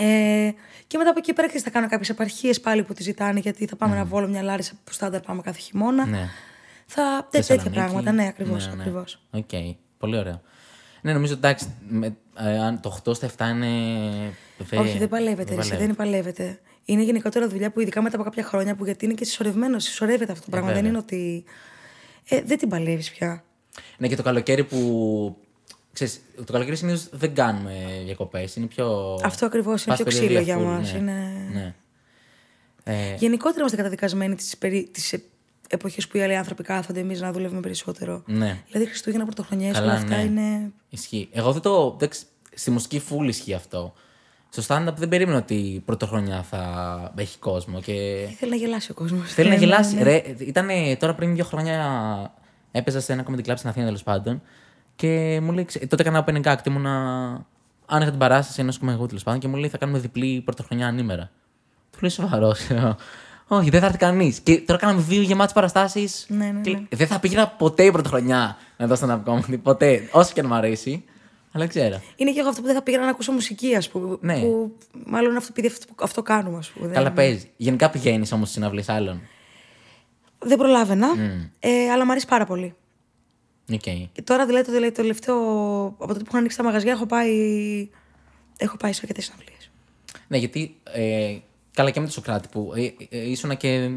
Ε, και μετά από εκεί πέρα ξέρεις, θα κάνω κάποιες επαρχίες πάλι που τη ζητάνε, γιατί θα πάμε ένα Βόλο μια Λάρισα που στάνταρ πάμε κάθε χειμώνα. Ναι. Θα, τέ, τέτοια Θεσσαλονίκη. πράγματα, ναι, ακριβώς. Ναι, ναι. Ακριβώς. Οκ. Πολύ ωραίο. Ναι, νομίζω εντάξει. Με, ε, αν το 8 στα 7 είναι. δε- Όχι, δεν παλεύεται. ρε, παλεύει. δεν παλεύεται. Είναι γενικότερα δουλειά που ειδικά μετά από κάποια χρόνια που γιατί είναι και συσσωρευμένος, συσσωρεύεται αυτό το πράγμα. δεν βέβαια. είναι ότι. Ε, δεν την παλεύεις πια. Ναι, και το καλοκαίρι που. Ξέρεις, το καλοκαίρι συνήθως δεν κάνουμε διακοπές. Είναι πιο. Αυτό ακριβώς, είναι πας πιο περιοδία ξύλο για full, μας, Ναι. είναι- ναι. Ε, Γενικότερα είμαστε καταδικασμένοι τις περί... τις ε- εποχές που οι άλλοι άνθρωποι κάθονται εμείς να δουλεύουμε περισσότερο. ναι. Δηλαδή Χριστούγεννα, Πρωτοχρονιές, Καλά, όλα αυτά ναι. είναι. Ισχύει. Εγώ δεν το. δεν ξ- στη μουσική full ισχύει αυτό. Στο stand-up δεν περίμενα ότι η πρωτοχρονιά θα έχει κόσμο. Και Θέλει να γελάσει ο κόσμος. Θέλει να γελάσει. Ρε, ήταν τώρα πριν δύο χρόνια έπαιζα σε ένα comedy club στην Αθήνα τέλος πάντων. Και μου λέει, ξε- τότε έκανα open act, ήμουνα. Άνοιγα την παράσταση ενός κομμάτια τέλος πάντων και μου λέει θα κάνουμε διπλή πρωτοχρονιά ανήμερα. Του λέει σοβαρός. Όχι, δεν θα έρθει κανείς. Και τώρα κάναμε δύο γεμάτες παραστάσεις. Ναι, ναι, ναι. Δεν θα πήγαινα ποτέ η πρωτοχρονιά να δω stand-up comedy. Ποτέ. Όσο και αν μου αρέσει. Αλλά ξέρω. Είναι και εγώ αυτό που δεν θα πήγαινα να ακούσω μουσική, ας πούμε. Ναι. Που μάλλον αυτό, επειδή αυτό, αυτό κάνουμε, ας πούμε. Καλά δεν, παίζεις. Γενικά πηγαίνεις όμως στις συναυλίες άλλων. δεν προλάβαινα, ε, αλλά μου αρέσει πάρα πολύ. Οκ. Και τώρα δηλαδή το, δηλαδή, το τελευταίο. Από τότε που έχουν ανοίξει τα μαγαζιά, έχω πάει. Έχω πάει σε αρκετές συναυλίες. Ναι, γιατί ε, καλά και με τον Σωκράτη που ε, ε, ήσουνα και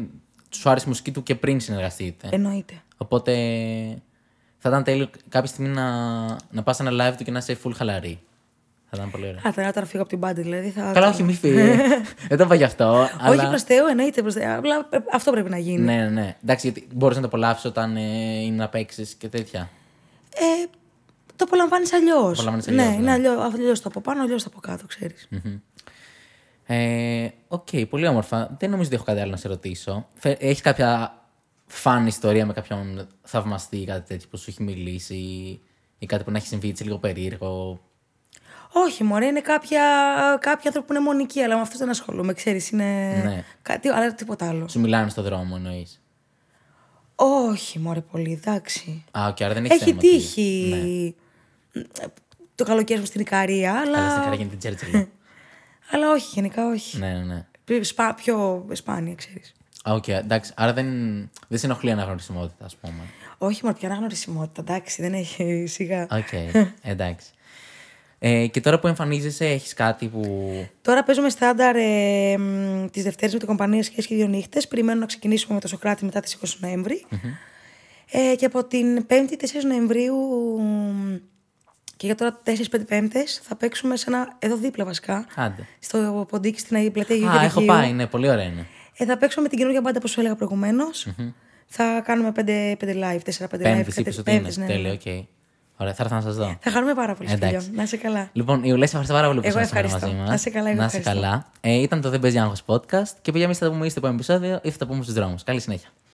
σου άρεσε η μουσική του και πριν συνεργαστείτε. Εννοείται. Οπότε θα ήταν τέλειο κάποια στιγμή να, να πας σε ένα live του και να είσαι full χαλαρή. Θα ήταν πολύ ωραίο. Α, τώρα τώρα φύγω από την μπάντα, δηλαδή. Θα... Καλά, όχι, μη φύγεις. Δεν το είπα γι' αυτό. αλλά... Όχι προς Θεού, εννοείται προς Θεού. Απλά ε, αυτό πρέπει να γίνει. Ναι, ναι, ναι. Εντάξει, γιατί μπορείς να το απολαύσεις όταν ε, είναι να παίξεις και τέτοια. Ε, το απολαμβάνεις αλλιώς. Απολαμβάνεις Ναι, αλλιώς, είναι ναι. αλλιώς αλλιώς το από πάνω, αλλιώς το από κάτω, ξέρεις. Ε, Οκ, πολύ όμορφα. Δεν νομίζω ότι έχω κάτι άλλο να σε ρωτήσω. Έχεις κάποια φαν ιστορία με κάποιον θαυμαστή ή κάτι τέτοιο που σου έχει μιλήσει ή κάτι που να έχει συμβεί έτσι λίγο περίεργο. Όχι, μωρέ, είναι κάποια, κάποιοι άνθρωποι που είναι εμμονικοί, αλλά με αυτούς δεν ασχολούμαι, ξέρεις. Είναι. Ναι. Κάτι, αλλά τίποτα άλλο. Σου μιλάνε στο δρόμο, εννοείς. Όχι, μωρέ, πολύ, εντάξει. Α, οκ, άρα δεν έχει Έχει θέμα τι- τύχει. Ναι. Το καλοκαίρι μου στην Ικαρία, αλλά. Καλά, στην Ικαρία γίνεται Τσέρτσιλ. αλλά όχι, γενικά όχι. ναι, ναι, ναι. Πιο σπα- Πιο σπάνια, ξέρεις. Α, οκ, εντάξει. Άρα δεν, δεν σε ενοχλεί η αναγνωρισιμότητα, ας πούμε. Όχι, μωρέ, ποια αναγνωρισιμότητα, εντάξει, δεν έχει σιγά. Οκ, εντάξει. Ε, και τώρα που εμφανίζεσαι, έχεις κάτι που. Τώρα παίζουμε στάνταρ ε, τις Δευτέρες με την κομπανία Σχέσει και δύο νύχτες. Περιμένω να ξεκινήσουμε με το Σωκράτη μετά τις 20 νοεμβρη Ε, και από την 5η 4 Νοεμβρίου μ, και για τώρα 4-5 Πέμπτες θα παίξουμε σε ένα. εδώ δίπλα βασικά. Άντε. Στο Ποντίκι στην Αγία Πλατεία Αγίου Α, έχω Γεωργίου. πάει, ναι, πολύ ωραία είναι. Ε, θα παίξουμε με την καινούργια μπάντα που σου έλεγα προηγουμένως. Θα κάνουμε 5, 5 live, 4-5 live. Πέμπτης, κάτι- είπες ότι είναι. πέμπτες, ναι, ναι, ναι. Τέλειο, οκ. Ωραία, θα έρθω να σας δω. Θα χαρούμε πάρα πολύ, Εντάξει. Σπύριο. Να είσαι καλά. Λοιπόν, Ιουλία, σε ευχαριστώ πάρα πολύ που Εγώ ήσασταν σήμερα ευχαριστώ. μαζί μας. Να είσαι καλά, εγώ Να είσαι ευχαριστώ. καλά. Ε, ήταν το Δεν Παίζει Άγχος podcast και παιδιά, εμείς θα τα πούμε είτε στο επόμενο επεισόδιο ή θα τα πούμε στους δρόμους. Καλή συνέχεια.